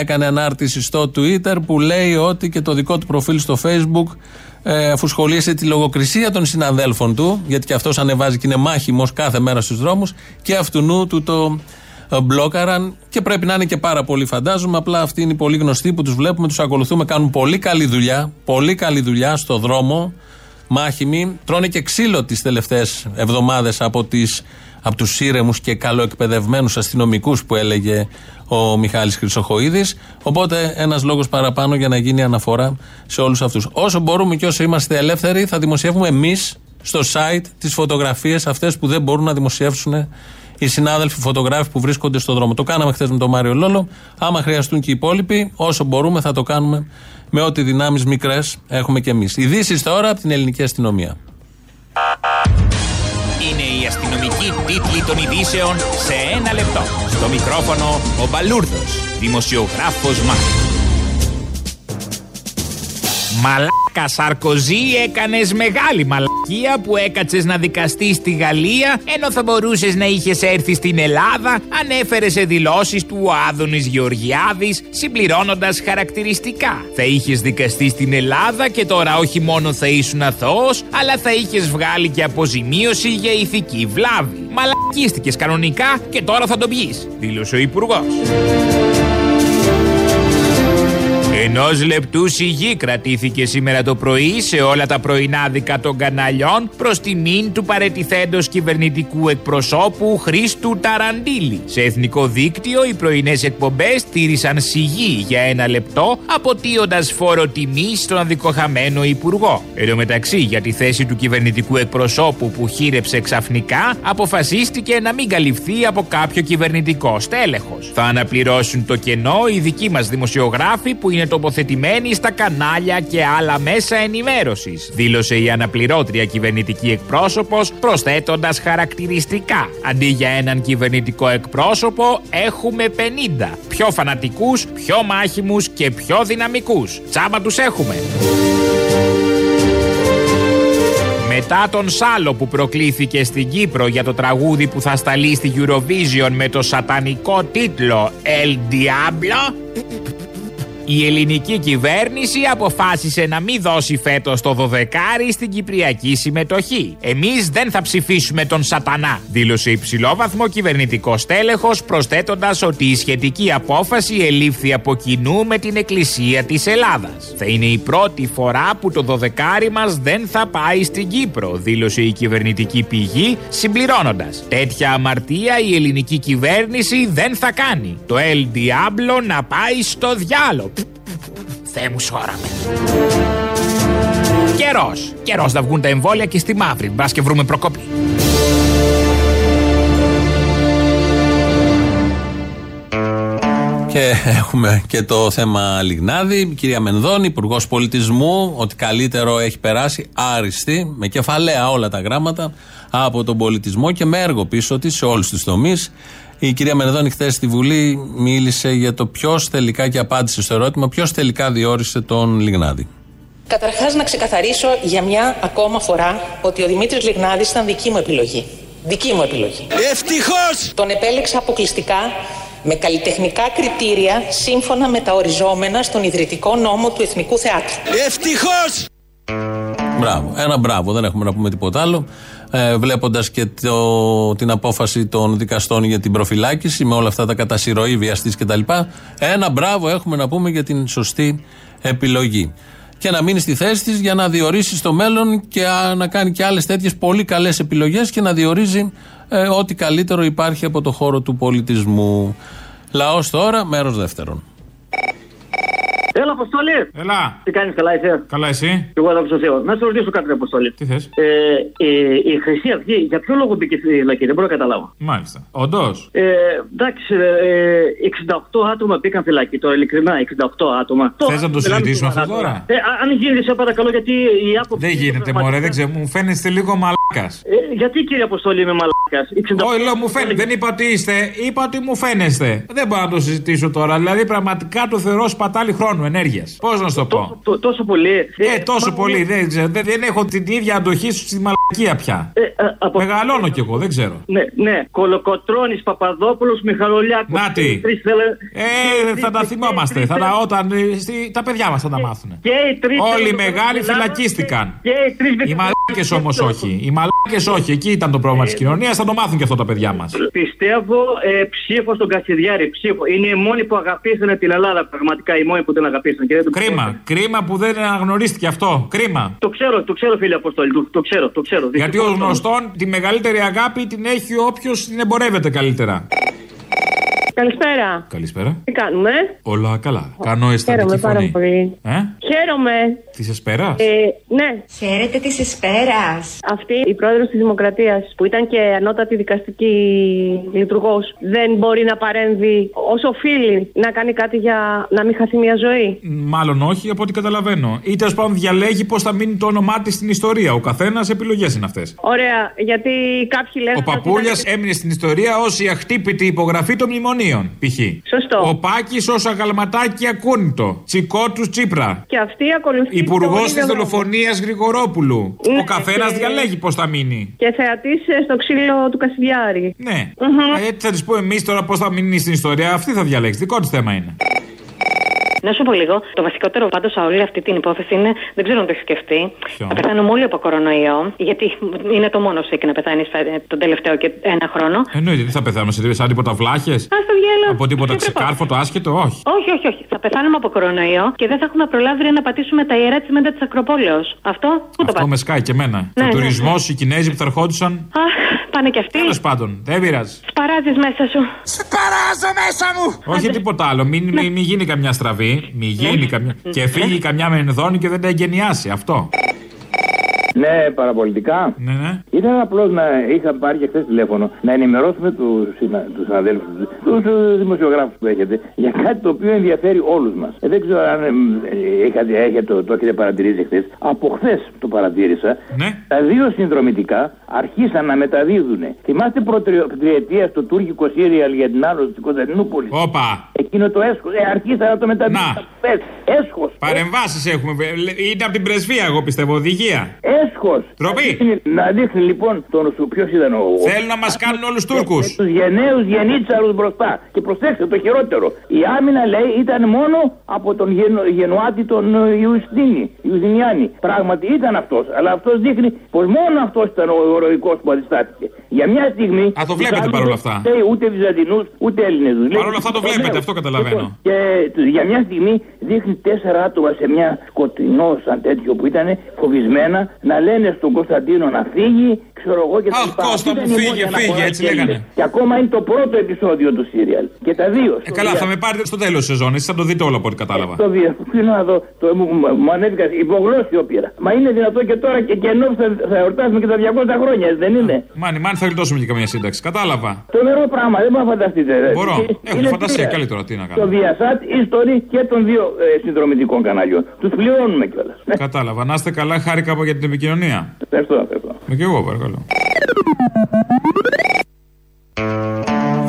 έκανε ανάρτηση στο Twitter που λέει ότι και το δικό του προφίλ στο Facebook ε, αφού σχολίασε τη λογοκρισία των συναδέλφων του, γιατί και αυτός ανεβάζει και είναι μάχημος κάθε μέρα στους δρόμους, και αυτού του το ε, μπλόκαραν και πρέπει να είναι και πάρα πολύ φαντάζομαι. Απλά αυτοί είναι οι πολύ γνωστοί που τους βλέπουμε, τους ακολουθούμε, κάνουν πολύ καλή δουλειά, πολύ καλή δουλειά στο δρόμο, μάχημοι. Τρώνε και ξύλο τις τελευταίες εβδομάδες από, τις, από τους ήρεμους και καλοεκπαιδευμένους αστυνομικούς που έλεγε ο Μιχάλης Χρυσοχοίδης Οπότε ένας λόγος παραπάνω για να γίνει αναφορά σε όλους αυτούς. Όσο μπορούμε και όσο είμαστε ελεύθεροι, θα δημοσιεύουμε εμείς στο site τις φωτογραφίες αυτές που δεν μπορούν να δημοσιεύσουν οι συνάδελφοι φωτογράφοι που βρίσκονται στον δρόμο. Το κάναμε χθες με τον Μάριο Λόλο. Άμα χρειαστούν και οι υπόλοιποι, όσο μπορούμε θα το κάνουμε με ό,τι δυνάμεις μικρές έχουμε κι εμείς. Ειδήσεις τώρα από την ελληνική αστυνομία. Είναι η αστυνομική τίτλη των ειδήσεων σε ένα λεπτό. Στο μικρόφωνο ο Μπαλούρδος, δημοσιογράφος Μάρκο. Μαλάκα Σαρκοζή έκανες μεγάλη μαλακία που έκατσες να δικαστείς στη Γαλλία ενώ θα μπορούσες να είχες έρθει στην Ελλάδα ανέφερε σε δηλώσεις του ο Άδωνης Γεωργιάδης συμπληρώνοντας χαρακτηριστικά. Θα είχες δικαστεί στην Ελλάδα και τώρα όχι μόνο θα ήσουν αθώος αλλά θα είχες βγάλει και αποζημίωση για ηθική βλάβη. Μαλακίστηκες κανονικά και τώρα θα το πιείς, δήλωσε ο Υπουργός. Ενός λεπτού σιγή κρατήθηκε σήμερα το πρωί σε όλα τα πρωινάδικα των καναλιών προς τιμήν του παρετηθέντος κυβερνητικού εκπροσώπου Χρήστου Ταραντήλη. Σε εθνικό δίκτυο οι πρωινές εκπομπές τήρησαν σιγή για ένα λεπτό, αποτείοντας φόρο τιμή στον αδικοχαμένο υπουργό. Εν τω μεταξύ, για τη θέση του κυβερνητικού εκπροσώπου που χείρεψε ξαφνικά, αποφασίστηκε να μην καλυφθεί από κάποιο κυβερνητικό στέλεχος. Θα αναπληρώσουν το κενό οι δικοί μας δημοσιογράφοι που είναι τοποθετημένοι στα κανάλια και άλλα μέσα ενημέρωσης, δήλωσε η αναπληρώτρια κυβερνητική εκπρόσωπος, προσθέτοντας χαρακτηριστικά. Αντί για έναν κυβερνητικό εκπρόσωπο, έχουμε 50. Πιο φανατικούς, πιο μάχημους και πιο δυναμικούς. Τσάμπα τους έχουμε. Μετά τον Σάλο που προκλήθηκε στην Κύπρο για το τραγούδι που θα σταλεί στη Eurovision με το σατανικό τίτλο El Diablo, η ελληνική κυβέρνηση αποφάσισε να μην δώσει φέτος το δωδεκάρι στην κυπριακή συμμετοχή. Εμείς δεν θα ψηφίσουμε τον Σατανά, δήλωσε υψηλόβαθμο κυβερνητικό τέλεχο, προσθέτοντας ότι η σχετική απόφαση ελήφθη από κοινού με την Εκκλησία της Ελλάδας. Θα είναι η πρώτη φορά που το δωδεκάρι μας δεν θα πάει στην Κύπρο, δήλωσε η κυβερνητική πηγή, συμπληρώνοντας. Τέτοια αμαρτία η ελληνική κυβέρνηση δεν θα κάνει. Το El Diablo να πάει στο διάλογο. Θεέ μου σώραμε. Καιρός. Καιρός να βγουν τα εμβόλια και στη μαύρη. Μπας και βρούμε προκοπή. Και έχουμε και το θέμα Λιγνάδη. Κυρία Μενδώνη, Υπουργός Πολιτισμού, ότι καλύτερο έχει περάσει άριστη, με κεφαλαία όλα τα γράμματα, από τον πολιτισμό και με έργο πίσω της σε όλους τους τομείς. Η κυρία Μενδώνη χθες στη Βουλή μίλησε για το ποιος τελικά και απάντησε στο ερώτημα ποιος τελικά διόρισε τον Λιγνάδη. Καταρχάς, να ξεκαθαρίσω για μια ακόμα φορά ότι ο Δημήτρης Λιγνάδης ήταν δική μου επιλογή. Δική μου επιλογή. Ευτυχώς! Τον επέλεξα αποκλειστικά με καλλιτεχνικά κριτήρια σύμφωνα με τα οριζόμενα στον ιδρυτικό νόμο του Εθνικού Θεάτρου. Ευτυχώς! Μπράβο. Ένα μπράβο, δεν έχουμε να πούμε τίποτα άλλο. Ε, Βλέποντας και το, την απόφαση των δικαστών για την προφυλάκηση με όλα αυτά τα κατασυρωή, βιαστής κτλ. Ένα μπράβο έχουμε να πούμε για την σωστή επιλογή. Και να μείνει στη θέση της για να διορίσει στο μέλλον και α, να κάνει και άλλες τέτοιες πολύ καλές επιλογές και να διορίζει ε, ό,τι καλύτερο υπάρχει από το χώρο του πολιτισμού. Λαός τώρα, μέρος δεύτερον. Έλα, Αποστόλη! Έλα! Τι κάνεις, καλά είσαι; Καλά, εσύ. Εγώ εδώ στο Θεό. Να σε ρωτήσω κάτι, Αποστόλη. Τι θες; Ε, ε, η Χρυσή Αυγή, για ποιο λόγο μπήκε στη φυλακή, δεν μπορώ να καταλάβω. Μάλιστα. Όντως. Ε, εντάξει, ε, 68 άτομα μπήκαν φυλακή τώρα, ειλικρινά, 68 άτομα. Θες να το συζητήσουμε αυτό τώρα; Ε, α- αν γίνει, σε παρακαλώ, γιατί η άποψη. Δεν γίνεται, μωρέ, δεν ξέρω. Μου φαίνεστε λίγο μαλάκα. Ε, γιατί κύριε Αποστόλη είμαι μαλάκας; Όχι, λέω μου φαίνεται. Δεν είπα ότι είστε, είπα ότι μου φαίνεστε. Δεν μπορώ να το συζητήσω τώρα. Δηλαδή, πραγματικά το θεωρώ σπατάλη χρόνου, ενέργειας. Πώς να σου το πω; Τό- τόσο πολύ. Ε, τόσο πολύ, δεν ξέρω. Δεν, δεν έχω την ίδια αντοχή σου στη μαλακία πια. Μεγαλώνω κι εγώ, δεν ξέρω. Ναι, ναι. Κολοκοτρόνη Παπαδόπουλος Μιχαλολιάκος. Νάτι. Ε, θα τα θυμόμαστε. Θα τα, όταν, ε, στη- τα παιδιά μας θα τα μάθουν. Και οι τρεις Όλοι οι θέλουν μεγάλοι στην Ελλάδα φυλακίστηκαν. Και οι τρεις Οι μαλάκες όμως όχι. Οι μαλάκες όχι. Εκεί ήταν το πρόβλημα της κοινωνίας. Θα το μάθουν και αυτό τα παιδιά μας. Πιστεύω ε, ψήφο στον Κασιδιάρη. Ψήφο. Είναι οι μόνοι που αγαπήσανε την Ελλάδα. Πραγματικά οι μόνοι που την αγαπήσανε. Και δεν το Κρίμα. Κρίμα που δεν αναγνωρίστηκε αυτό. Κρίμα. Το ξέρω, το ξέρω, φίλε Αποστόλη. Το, το ξέρω, το ξέρω. Γιατί ω Δυστυχώς, γνωστόν τη μεγαλύτερη αγάπη την έχει όποιος την εμπορεύεται καλύτερα. Καλησπέρα. Καλησπέρα. Τι κάνουμε; Όλα καλά. Κάνω αισθαντική Χαίρομαι πάρα φωνή. πολύ. Ε; Χαίρομαι. Της εσπέρας; Ε, ναι. Χαίρετε της Εσπέρας. Αυτή η πρόεδρος της Δημοκρατίας, που ήταν και ανώτατη δικαστική λειτουργός, δεν μπορεί να παρέμβει όσο οφείλει να κάνει κάτι για να μην χαθεί μια ζωή; Μάλλον όχι, από ό,τι καταλαβαίνω. Ή τέλος πάντων διαλέγει πώς θα μείνει το όνομά της στην ιστορία. Ο καθένας επιλογές είναι αυτές. Ωραία, γιατί κάποιοι λένε. Ο Παπούλιας έμεινε στην ιστορία ως η αχτύπητη υπογραφή των μνημονίων, π.χ. Σωστό. Ο Πάκης ως αγαλματάκι ακούνητο. Τσικό τους Τσίπρα. Και αυτή ακολουθεί. Υπουργός το της ίδιο δρόμο. δολοφονίας Γρηγορόπουλου. Ναι, Ο καθένας και- διαλέγει πώς θα μείνει. Και θεατής στο ξύλο του Κασιδιάρη. Ναι. Ε, Έτσι θα της πω εμείς τώρα πώς θα μείνει στην ιστορία. Αυτή θα διαλέξει. Δικό της θέμα είναι. Να σου πω λίγο. Το βασικότερο πάντως σε όλη αυτή την υπόθεση είναι, δεν ξέρω αν το έχεις σκεφτεί, Ποιο; να πεθάνουμε όλοι από κορονοϊό, γιατί είναι το μόνος σου να πεθάνεις τον τελευταίο και ένα χρόνο. Εννοείται, τι θα πεθάνουμε σε σαν τίποτα βλάχες; Α το διάλογο. Από τίποτα ξεκάρφωτο, άσχετο, όχι. Όχι, όχι, όχι. Θα πεθάνουμε από κορονοϊό και δεν θα έχουμε προλάβει ρε, να πατήσουμε τα ιερά τσιμέντα της Ακροπόλεως. Αυτό πού το Αυτό με σκάει και εμένα. Ναι, ο ναι, τουρισμός, οι Κινέζοι που θα ερχόντουσαν. Αχ, πάνε κι αυτοί. Τέλος πάντων, δεν πειράζει. Σπαράζεις μέσα σου. Σπαράζω μέσα μου! Όχι τίποτα άλλο. Μην, μην, μην γίνει καμιά στραβή. Μην γίνει καμιά. Και φύγει καμιά μενδόνη και δεν τα εγκαινιάσει. Αυτό. Ναι, παραπολιτικά. Ναι, ναι. Ήθελα απλώς να είχα πάρει και χθες τηλέφωνο να ενημερώσουμε τους συναδέλφους, τους δημοσιογράφους που έχετε για κάτι το οποίο ενδιαφέρει όλους μας. Ε, δεν ξέρω αν ε, ε, είχατε, έχετε, το, το έχετε παρατηρήσει χθες. Από χθες το παρατήρησα. Ναι. Τα δύο συνδρομητικά αρχίσαν να μεταδίδουν. Θυμάστε προτριετία στο τουρκικό σύριαλ για την άλλο στην Κωνσταντινούπολης. Όπα. Εκείνο το έσχος. Ε, αρχίσαν να το μεταδίδουν. Να. Πες, Έσχος. Παρεμβάσεις έχουμε. Είναι από την πρεσβεία, εγώ πιστεύω, οδηγία. Έσχος. Τροπή. Να δείχνει, να δείχνει λοιπόν τον σου. Ποιος ήταν ο. Θέλουν να μας κάνουν όλους Τούρκους. Τους γενναίους γενίτσαρου μπροστά. Και προσέξτε το χειρότερο. Η άμυνα λέει ήταν μόνο από τον γενο, γενουάτη τον ε, Ιουστίνη, Ιουστινιάνη. Πράγματι ήταν αυτός. Αλλά αυτός δείχνει πως μόνο αυτός ήταν ο ηρωικός που αντιστάθηκε. Για μια στιγμή. Α, το βλέπετε τους παρόλα άλλους αυτά. δεν φταίει Ούτε Βυζαντινούς ούτε Έλληνες. Παρ' όλα αυτά το βλέπετε, αυτό καταλαβαίνω. Και του- για μια στιγμή δείχνει τέσσερα άτομα σε μια σκοτεινό σαν τέτοιο που ήταν φοβισμένα να λένε στον Κωνσταντίνο να φύγει, ξέρω εγώ και τα Αχ, λοιπά. Κώστα Αυτή μου, ήταν η φύγε, μόνη φύγε, αναφορά έτσι που έγινε. λέγανε. Και ακόμα είναι το πρώτο επεισόδιο του σύριαλ. Και τα δύο. Ε, καλά, θα με πάρετε στο τέλος της σεζόν. Εσεί θα το δείτε όλο από ό,τι κατάλαβα. Το βία, θέλω να δω. Το, μου, μου- μου ανέβηκα υπογλώσιο πήρα. Μα είναι δυνατό και τώρα και, και ενώ θα, θα εορτάσουμε και τα 200 χρόνια, έτσι δεν είναι; Μάνι, μάνι θα γλιτώσουμε και καμία σύνταξη. Κατάλαβα. Τρομερό πράγμα, δεν μπορείτε να φανταστείτε. ρε. Μπορώ. Και- Έχω είναι φαντασία. τρία. Καλή τώρα, τι να Το κάνω. Viasat, History και των δύο ε, συνδρομητικών καναλιών. Τους πληρώνουμε κιόλας. Κατάλαβα. Να είστε καλά, χάρηκα από για την επικοινωνία. Ευχαριστώ, ευχαριστώ. Με κι εγώ, παρακαλώ.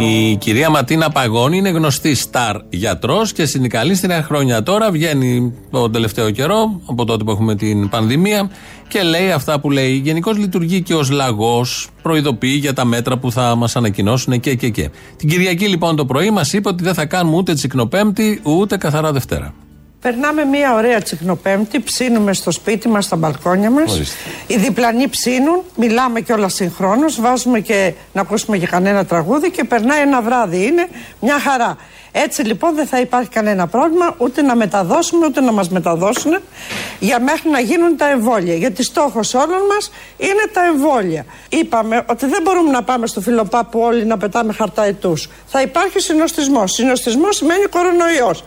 Η κυρία Ματίνα Παγώνη είναι γνωστή στάρ γιατρός και συνδικαλίστρια χρόνια τώρα. Βγαίνει τον τελευταίο καιρό, από τότε που έχουμε την πανδημία, και λέει αυτά που λέει. Γενικώς λειτουργεί και ως λαγός, προειδοποιεί για τα μέτρα που θα μας ανακοινώσουν και και και. Την Κυριακή λοιπόν το πρωί μας είπε ότι δεν θα κάνουμε ούτε τσικνοπέμπτη ούτε καθαρά Δευτέρα. Περνάμε μια ωραία τσικνοπέμπτη, ψήνουμε στο σπίτι μας, στα μπαλκόνια μας. Οι διπλανοί ψήνουν, μιλάμε και όλα συγχρόνως, βάζουμε και να ακούσουμε και κανένα τραγούδι και περνάει ένα βράδυ. Είναι μια χαρά. Έτσι λοιπόν δεν θα υπάρχει κανένα πρόβλημα ούτε να μεταδώσουμε ούτε να μας μεταδώσουν για μέχρι να γίνουν τα εμβόλια. Γιατί στόχος όλων μας είναι τα εμβόλια. Είπαμε ότι δεν μπορούμε να πάμε στο φιλοπάπου όλοι να πετάμε χαρτά ετούς. Θα υπάρχει συνοστισμός. Συνοστισμός σημαίνει κορονοϊός.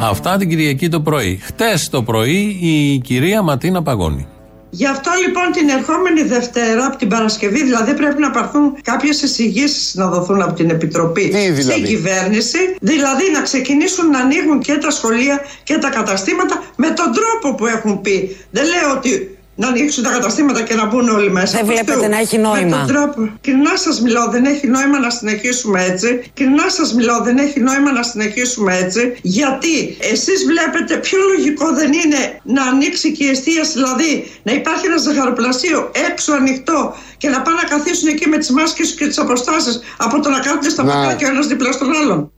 Αυτά την Κυριακή το πρωί. Χτες το πρωί η κυρία Ματίνα Παγώνη. Γι' αυτό λοιπόν την ερχόμενη Δευτέρα, από την Παρασκευή, δηλαδή πρέπει να πάρθουν κάποιες εισηγήσεις να δοθούν από την Επιτροπή δηλαδή; στην κυβέρνηση. Δηλαδή να ξεκινήσουν να ανοίγουν και τα σχολεία και τα καταστήματα με τον τρόπο που έχουν πει. Δεν λέω ότι να ανοίξουν τα καταστήματα και να μπουν όλοι μέσα. Δεν βλέπετε να έχει νόημα. Με τον τρόπο. Κοινά σας μιλώ, δεν έχει νόημα να συνεχίσουμε έτσι. Κοινά σας μιλώ, δεν έχει νόημα να συνεχίσουμε έτσι. Γιατί εσείς βλέπετε πιο λογικό δεν είναι να ανοίξει και η εστίαση, δηλαδή να υπάρχει ένα ζαχαροπλαστείο έξω ανοιχτό και να πάνε να καθίσουν εκεί με τις μάσκες και τις αποστάσεις από το να κάθονται στα και ο ένας δίπλα στον άλλον.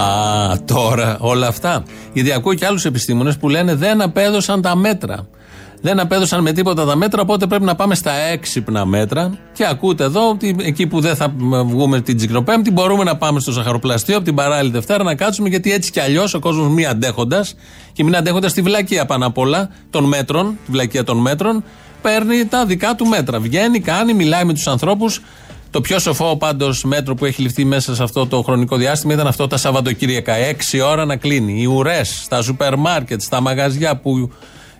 Α, τώρα όλα αυτά. Γιατί ακούω και άλλους επιστήμονες που λένε δεν απέδωσαν τα μέτρα. Δεν απέδωσαν με τίποτα τα μέτρα, οπότε πρέπει να πάμε στα έξυπνα μέτρα. Και ακούτε εδώ ότι εκεί που δεν θα βγούμε την Τζικνοπέμπτη, μπορούμε να πάμε στο Ζαχαροπλαστείο από την παράλληλη Δευτέρα να κάτσουμε, γιατί έτσι κι αλλιώς ο κόσμος μη αντέχοντας και μην αντέχοντας τη βλακεία πάνω απ' όλα των μέτρων, τη βλακεία των μέτρων, παίρνει τα δικά του μέτρα. Βγαίνει, κάνει, μιλάει με τους ανθρώπους. Το πιο σοφό πάντως μέτρο που έχει ληφθεί μέσα σε αυτό το χρονικό διάστημα ήταν αυτό τα Σαββατοκύριακα. Έξι ώρα να κλείνει. Οι ουρές στα σούπερ μάρκετ, στα μαγαζιά που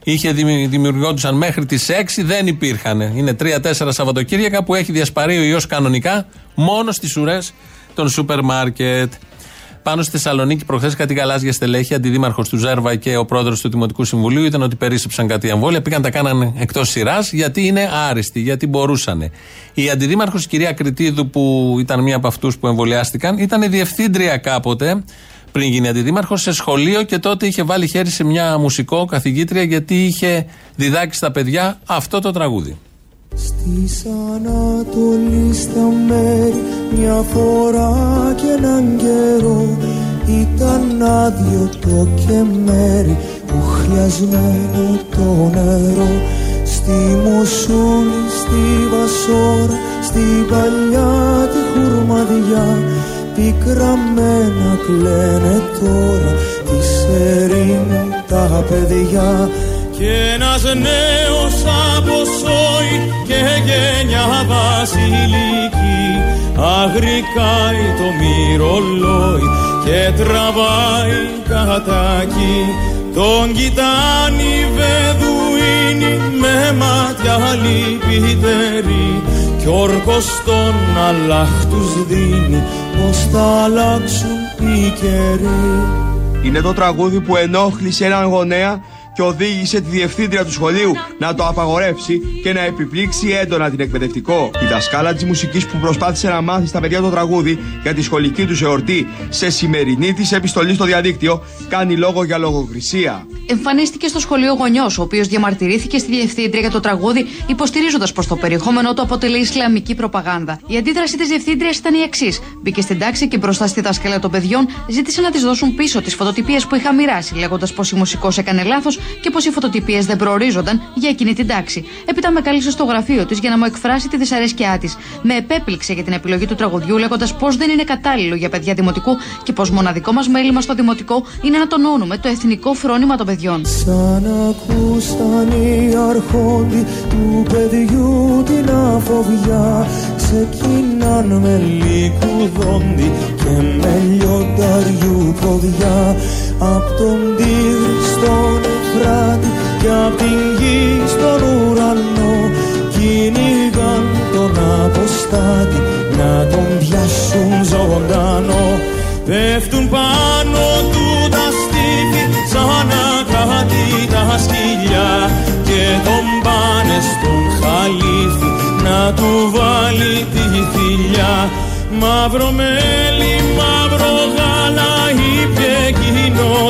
είχε δημιουργόντουσαν μέχρι τις 6 δεν υπήρχαν. Είναι 3-4 Σαββατοκύριακα που έχει διασπαρεί ο ιός κανονικά μόνο στις ουρές των σούπερ μάρκετ. Πάνω στη Θεσσαλονίκη, προχθές κάτι γαλάζια στελέχη, αντιδήμαρχος του Ζέρβα και ο πρόεδρος του Δημοτικού Συμβουλίου ήταν ότι περίσσεψαν κάτι εμβόλια. Πήγαν τα κάνανε εκτός σειράς γιατί είναι άριστοι, γιατί μπορούσαν. Η αντιδήμαρχος, η κυρία Κριτίδου, που ήταν μία από αυτούς που εμβολιάστηκαν, ήταν διευθύντρια κάποτε πριν γίνει αντιδήμαρχος σε σχολείο και τότε είχε βάλει χέρι σε μια μουσικό καθηγήτρια γιατί είχε διδάξει στα παιδιά αυτό το τραγούδι. Στη Ανατολή στα μέρη μια φορά και έναν καιρό ήταν άδειο το κεμέρι που χρειασμένο το νερό στη Μοσούλη, στη Βασόρα, στη παλιά τη χουρμαδιά πικραμένα κλαίνε τώρα τη ερήμου τα παιδιά. Και ένας νέος από σόι και γένια βασιλική αγρικάει το μυρολόι και τραβάει κατάκι τον κοιτάνει οι Βεδουίνοι με μάτια λυπητερή κι όρκος τον αλλάχ τους δίνει πως θα αλλάξουν οι καιροί. Είναι το τραγούδι που ενόχλησε έναν γονέα και οδήγησε τη διευθύντρια του σχολείου να το απαγορεύσει και να επιπλήξει έντονα την εκπαιδευτικό. Η δασκάλα της μουσικής που προσπάθησε να μάθει στα παιδιά το τραγούδι για τη σχολική τους εορτή σε σημερινή της επιστολή στο διαδίκτυο κάνει λόγο για λογοκρισία. Εμφανίστηκε στο σχολείο γονιός, ο οποίος διαμαρτυρήθηκε στη διευθύντρια για το τραγούδι, υποστηρίζοντας πως το περιεχόμενό του αποτελεί Ισλαμική προπαγάνδα. Η αντίδραση της διευθύντριας ήταν η εξής. Μπήκε στην τάξη και μπροστά στη δασκάλα των παιδιών ζήτησε να της δώσουν πίσω τις φωτοτυπίες που είχα μοιράσει, λέγοντας πως η μουσικός έκανε λάθος και πως οι φωτοτυπίες δεν προορίζονταν για εκείνη την τάξη. Έπειτα με κάλεσε στο γραφείο της για να μου εκφράσει τη δυσαρέσκειά της. Με επέπληξε για την επιλογή του τραγουδιού, λέγοντας πως δεν είναι κατάλληλο για παιδιά δημοτικού και πως μοναδικό μας μέλημα στο δημοτικό είναι να τονώνουμε το εθνικό φρόνημα των παιδιών. Σαν ακούσαν οι αρχόντι του παιδιού την αφοβιά ξεκινάν με λικουδόντι και με λιονταριού ποδιά απ' τον Τίγρη στον Εφράτη και απ' την γη στον ουρανό κυνηγάν τον αποστάτη να τον πιάσουν ζωντανό. Πέφτουν πάνω του τα στήθη σαν να κρατεί τα σκυλιά και τον πάνε στον χαλίφι να του βάλει τη θηλιά. Μαύρο μέλι, μαύρο γάλα Είπε εκείνο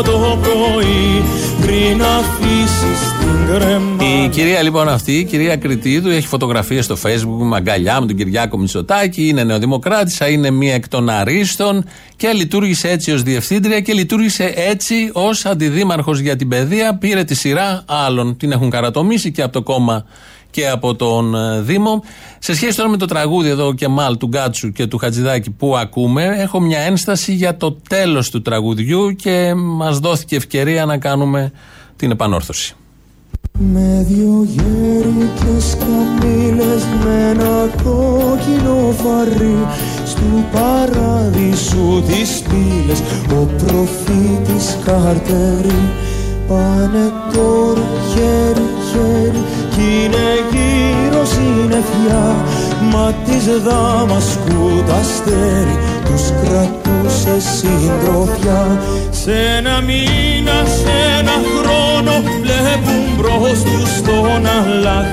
το πρωί Πριν αφήσεις την κρέμα Η κυρία λοιπόν αυτή, η κυρία Κριτίδου, έχει φωτογραφίες στο facebook με αγκαλιά με τον Κυριάκο Μητσοτάκη, είναι νεοδημοκράτησα, είναι μία εκ των αρίστων και λειτουργήσε έτσι ως διευθύντρια και λειτουργήσε έτσι ως αντιδήμαρχος για την παιδεία. Πήρε τη σειρά άλλων, την έχουν καρατομήσει και από το κόμμα και από τον ε, Δήμο. Σε σχέση τώρα με το τραγούδι εδώ και μάλ του Γκάτσου και του Χατζηδάκη που ακούμε, έχω μια ένσταση για το τέλος του τραγουδιού και μας δόθηκε ευκαιρία να κάνουμε την επανόρθωση. Με δυο γέρικες καμήλες με ένα κόκκινο βαρύ Στου παράδεισου τις πύλες ο προφήτης Καρτερή Πάνε τώρα συννεφιά Μα της Δαμασκού τα αστέρι τους κρατούσε συντροφιά. Σ' ένα μήνα, σε ένα χρόνο βλέπουν μπρος τους τον Αλλάχ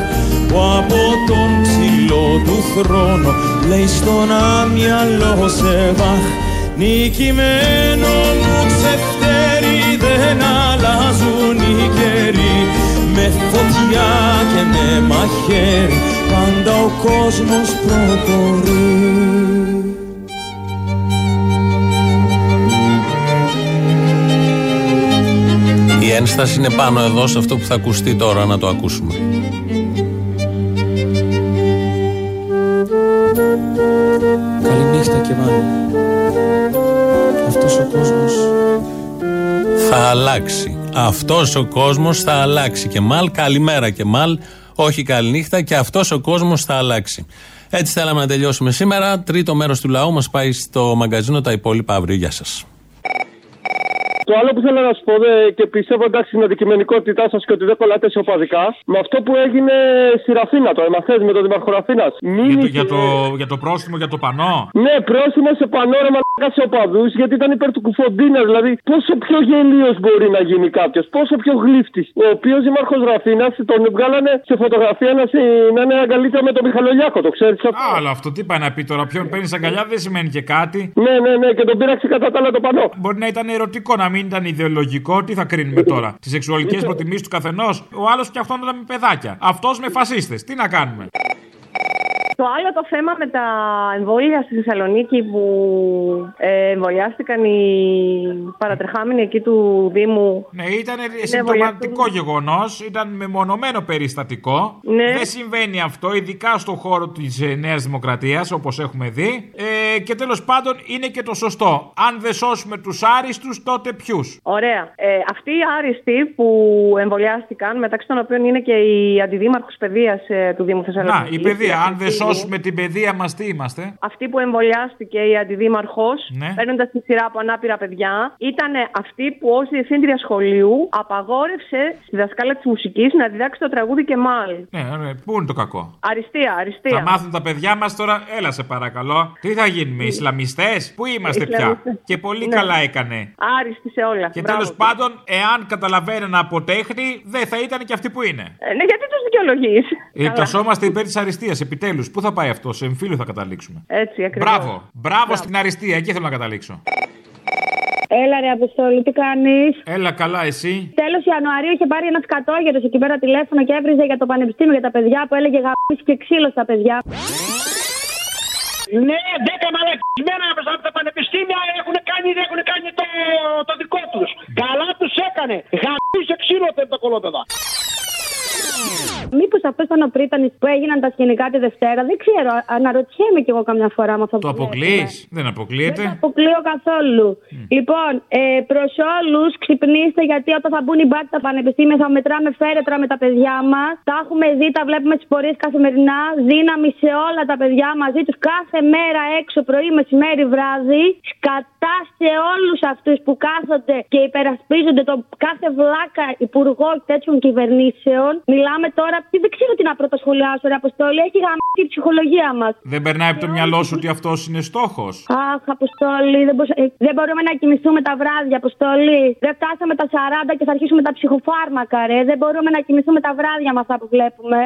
που από τον ψηλό του θρόνο λέει στον άμυαλο σε βάχ. Νικημένο μου ξεφτέρι δεν αλλάζουν οι καιροί με φωτιά και με μαχαίρι πάντα ο κόσμος προχωρεί Η ένσταση είναι πάνω εδώ σε αυτό που θα ακουστεί τώρα να το ακούσουμε. Καληνύχτα και μάλλον Αυτός ο κόσμος Θα αλλάξει. Αυτός ο κόσμος θα αλλάξει. Και μάλ, καλημέρα και μάλ. Όχι καληνύχτα και αυτός ο κόσμος θα αλλάξει. Έτσι θέλαμε να τελειώσουμε σήμερα. Τρίτο μέρος του λαού μας πάει στο μαγκαζίνο τα υπόλοιπα αύριο. Γεια σας. Το άλλο που θέλω να σου πω δε, και πιστεύω εντάξει στην αντικειμενικότητά σας και ότι δεν κολλάτε σε οπαδικά, με αυτό που έγινε στη Ραφίνα, το έμαθε με τον Δήμαρχο Ραφίνας. Για το, για, το, για το πρόστιμο, για το πανό. Ναι, πρόστιμο σε πανό ρε μαλάκα σε οπαδού, γιατί ήταν υπέρ του κουφοντίνα. Δηλαδή, πόσο πιο γελίος μπορεί να γίνει κάποιος, πόσο πιο γλύφτης. Ο οποίος Δήμαρχο Ραφίνα τον βγάλανε σε φωτογραφία να, συ, να είναι αγκαλίτσα με τον Μιχαλολιάκο, το ξέρεις αυτό; Α, αλλά αυτό τι πάει να πει τώρα, ποιον παίρνεις αγκαλιά δεν σημαίνει και κάτι. Ναι, ναι, ναι, και τον πήραξε κατά τα άλλα το πανό. Μπορεί να ήταν ερωτικό, να μην ήταν ιδεολογικό. Τι θα κρίνουμε τώρα, τις σεξουαλικές προτιμήσεις του καθενός. Ο άλλος φτιαχτώνονταν με παιδάκια. Αυτός με φασίστες. Τι να κάνουμε. Το άλλο το θέμα με τα εμβόλια στη Θεσσαλονίκη που ε, εμβολιάστηκαν οι παρατρεχάμενοι εκεί του Δήμου. Ναι, ήταν συμπτωματικό γεγονός, ήταν μεμονωμένο περιστατικό. Ναι. Δεν συμβαίνει αυτό, ειδικά στον χώρο της ε, Νέας Δημοκρατίας, όπως έχουμε δει. Ε, και τέλος πάντων είναι και το σωστό. Αν δεν σώσουμε τους άριστους, τότε ποιους; Ωραία. Ε, αυτοί οι άριστοι που εμβολιάστηκαν, μεταξύ των οποίων είναι και η αντιδήμαρχος παιδείας ε, του Δήμου Θεσσαλονίκη. Να, η παιδεία, αν δεν σώσουμε την παιδεία μας, τι είμαστε. Αυτή που εμβολιάστηκε η αντιδήμαρχο, Ναι. παίρνοντας τη σειρά από ανάπηρα παιδιά, ήταν αυτή που ω διευθύντρια σχολείου απαγόρευσε στη δασκάλα της μουσικής να διδάξει το τραγούδι και μάλ. Ναι, ναι, πού είναι το κακό; Αριστεία, αριστεία. Θα μάθουν τα παιδιά μας τώρα, έλα σε παρακαλώ. Τι θα γίνουμε, Ισλαμιστές, πού είμαστε πια; Ισλαμιστές. Και πολύ Ναι. καλά έκανε. Άριστη σε όλα. Και Μπράβο. τέλος πάντων, εάν καταλαβαίνανε από τέχνη, δεν θα ήταν και αυτοί που είναι. Ε, ναι, γιατί τους δικαιολογείς; Ε, Τασόμαστε υπέρ της αριστείας, επιτέλους. Πού θα πάει αυτός, σε εμφύλιο θα καταλήξουμε. Έτσι, ακριβώς. Μπράβο, μπράβο στην αριστεία, εκεί θέλω να καταλήξω. Έλα ρε Αποστόλη, τι κάνεις; Έλα καλά, εσύ. Τέλος Ιανουαρίου είχε πάρει ένας κατόγερο εκεί πέρα τηλέφωνο και έβριζε για το πανεπιστήμιο για τα παιδιά που έλεγε γαμίσει και ξύλος στα παιδιά. Ναι, δέκα μαλακισμένα από τα πανεπιστήμια έχουν κάνει, έχουν κάνει το, το δικό τους. Καλά τους έκανε. Γαμίσει ξύλο τα κολόπεδα. Μήπως αυτός ήταν ο πρίτανης που έγιναν τα σκηνικά τη Δευτέρα, δεν ξέρω. Αναρωτιέμαι κι εγώ καμιά φορά με αυτό Το που αποκλείς, βλέπουμε. δεν αποκλείεται; Δεν το αποκλείω καθόλου. Λοιπόν, ε, προς όλους, ξυπνήστε γιατί όταν θα μπουν οι μπάτι στα πανεπιστήμια θα μετράμε φέρετρα με τα παιδιά μας. Τα έχουμε δει, τα βλέπουμε στις πορείες καθημερινά. Δύναμη σε όλα τα παιδιά μαζί τους κάθε μέρα έξω, πρωί, μεσημέρι, βράδυ. Σκατά σε όλους αυτούς που κάθονται και υπερασπίζονται τον κάθε βλάκα υπουργό τέτοιων κυβερνήσεων. Μιλάμε τώρα, τι δεν ξέρω τι να πρωτοσχολιάσω, ρε Αποστόλη. Έχει γαμίσει η ψυχολογία μας. Δεν περνάει από το μυαλό σου ότι αυτός είναι στόχος; Αχ, Αποστόλη, δεν, μπορούσα- ε, δεν μπορούμε να κοιμηθούμε τα βράδια, Αποστόλη. Δεν φτάσαμε τα 40 και θα αρχίσουμε τα ψυχοφάρμακα, ρε. Δεν μπορούμε να κοιμηθούμε τα βράδια με αυτά που βλέπουμε.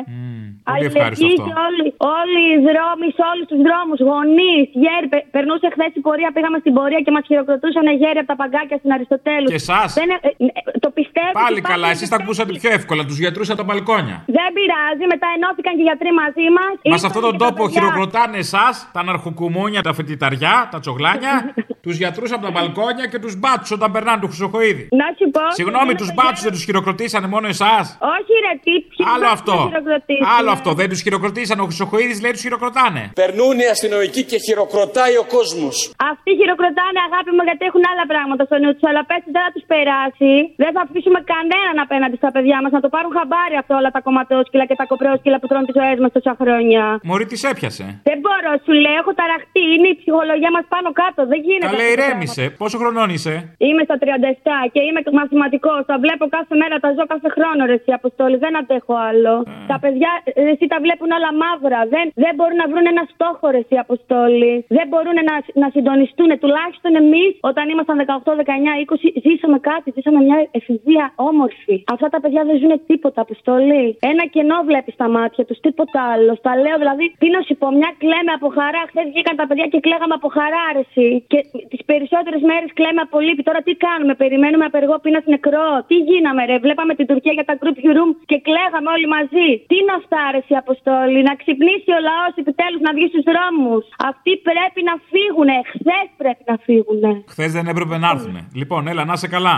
Πολύ ευχάριστο Αλληλεγγύη αυτό. και όλοι, όλοι οι δρόμοι, σε όλους τους δρόμους, γονείς, γέροι. Πε- Περνούσε χθες η πορεία, πήγαμε στην πορεία και μας χειροκροτούσαν γέροι από τα παγκάκια στην Αριστοτέλου. Και εσάς; Δεν, ε, ε, το πιστεύω. Πάλι ότι καλά, υπάρχει- εσείς τα ακούσατε πιο εύκολα, τους γιατρούς από τα μπαλκόνια. Δεν πειράζει, μετά ενώθηκαν και οι γιατροί μαζί μας. Μα σε αυτόν τον τόπο χειροκροτάνε εσάς, τα αναρχοκουμούνια, τα φοιτηταριά, τα τσογλάνια, τους γιατρούς από τα μπαλκόνια και τους μπάτσους όταν περνάνε του Χρυσοχοίδη. Να σου πω. Συγγνώμη, ένα τους παιδιά- μπάτσους δεν τους χειροκροτήσανε μόνο εσάς. Όχι, ρε, τι, ποιοι Άλλο μπάτσους αυτό. να χειροκροτήσουν, Άλλο ε; αυτό. Δεν τους χειροκροτήσανε. Ο Χρυσοχοίδη λέει τους χειροκροτάνε. Περνούν οι αστυνομικοί και χειροκροτάει ο κόσμος. Αυτοί χειροκροτάνε, αγάπη μου, γιατί έχουν άλλα πράγματα στο νου τους. Αλλά πες τους, δεν θα τους περάσει. Δεν θα αφήσουμε κανέναν απέναντι στα παιδιά μας να το πάρουν χαμπάρι αυτό όλα τα κομματόσκυλα και τα κοπρόσκυλα που τρώνε τις ζωές μας τόσα χρόνια. Μωρή τη έπιασε. Δεν μπορώ, σου λέω, έχω ταραχτεί. Είναι η ψυχολογία μας πάνω κάτω. Δεν γίνεται. Καλέ, αυτό το ηρέμησε. Πόσο χρονών είσαι; πράγμα. Είμαι στα 37 και είμαι μαθηματικός. Τα βλέπω κάθε μέρα, τα ζω κάθε χρόνο, ρε, εσύ Αποστόλη. Δεν αντέχω άλλο. Τα παιδιά, ρε, εσύ τα βλέπουν όλα μαύρα. Δεν, δεν μπορούν να βρουν ένα στόχο, ρε, εσύ Αποστόλη. Δεν μπορούν να, να συντονιστούν. Τουλάχιστον εμείς, όταν ήμασταν 18, 19, 20, ζήσαμε κάτι. Ζήσαμε μια εφηβεία όμορφη. Αυτά τα παιδιά δεν ζουν τίποτα, Αποστόλη. Ένα κενό βλέπεις στα μάτια τους, τίποτα άλλο. Τα λέω δηλαδή, τι να σου πω, μια κλαίμε από χαρά. Χθες βγήκαν τα παιδιά και κλαίγαμε από χαρά, ρε, εσύ. Και τις περισσότερες μέρες κλαίμε από λύπη. Τώρα τι κάνουμε, περιμένουμε απεργό πείνας νεκρό. Τι γίναμε, ρε. Βλέπαμε την Τουρκία για τα group room και κλαίγαμε όλοι μαζί. Τι να φτάρεσει, Αποστόλη, να ξυπνήσει ο λαός επιτέλους να βγει στους δρόμους. Αυτοί πρέπει να φύγουν. Χθες πρέπει να φύγουν. Χθες δεν έπρεπε να έρθουν. Λοιπόν, έλα, να είσαι καλά.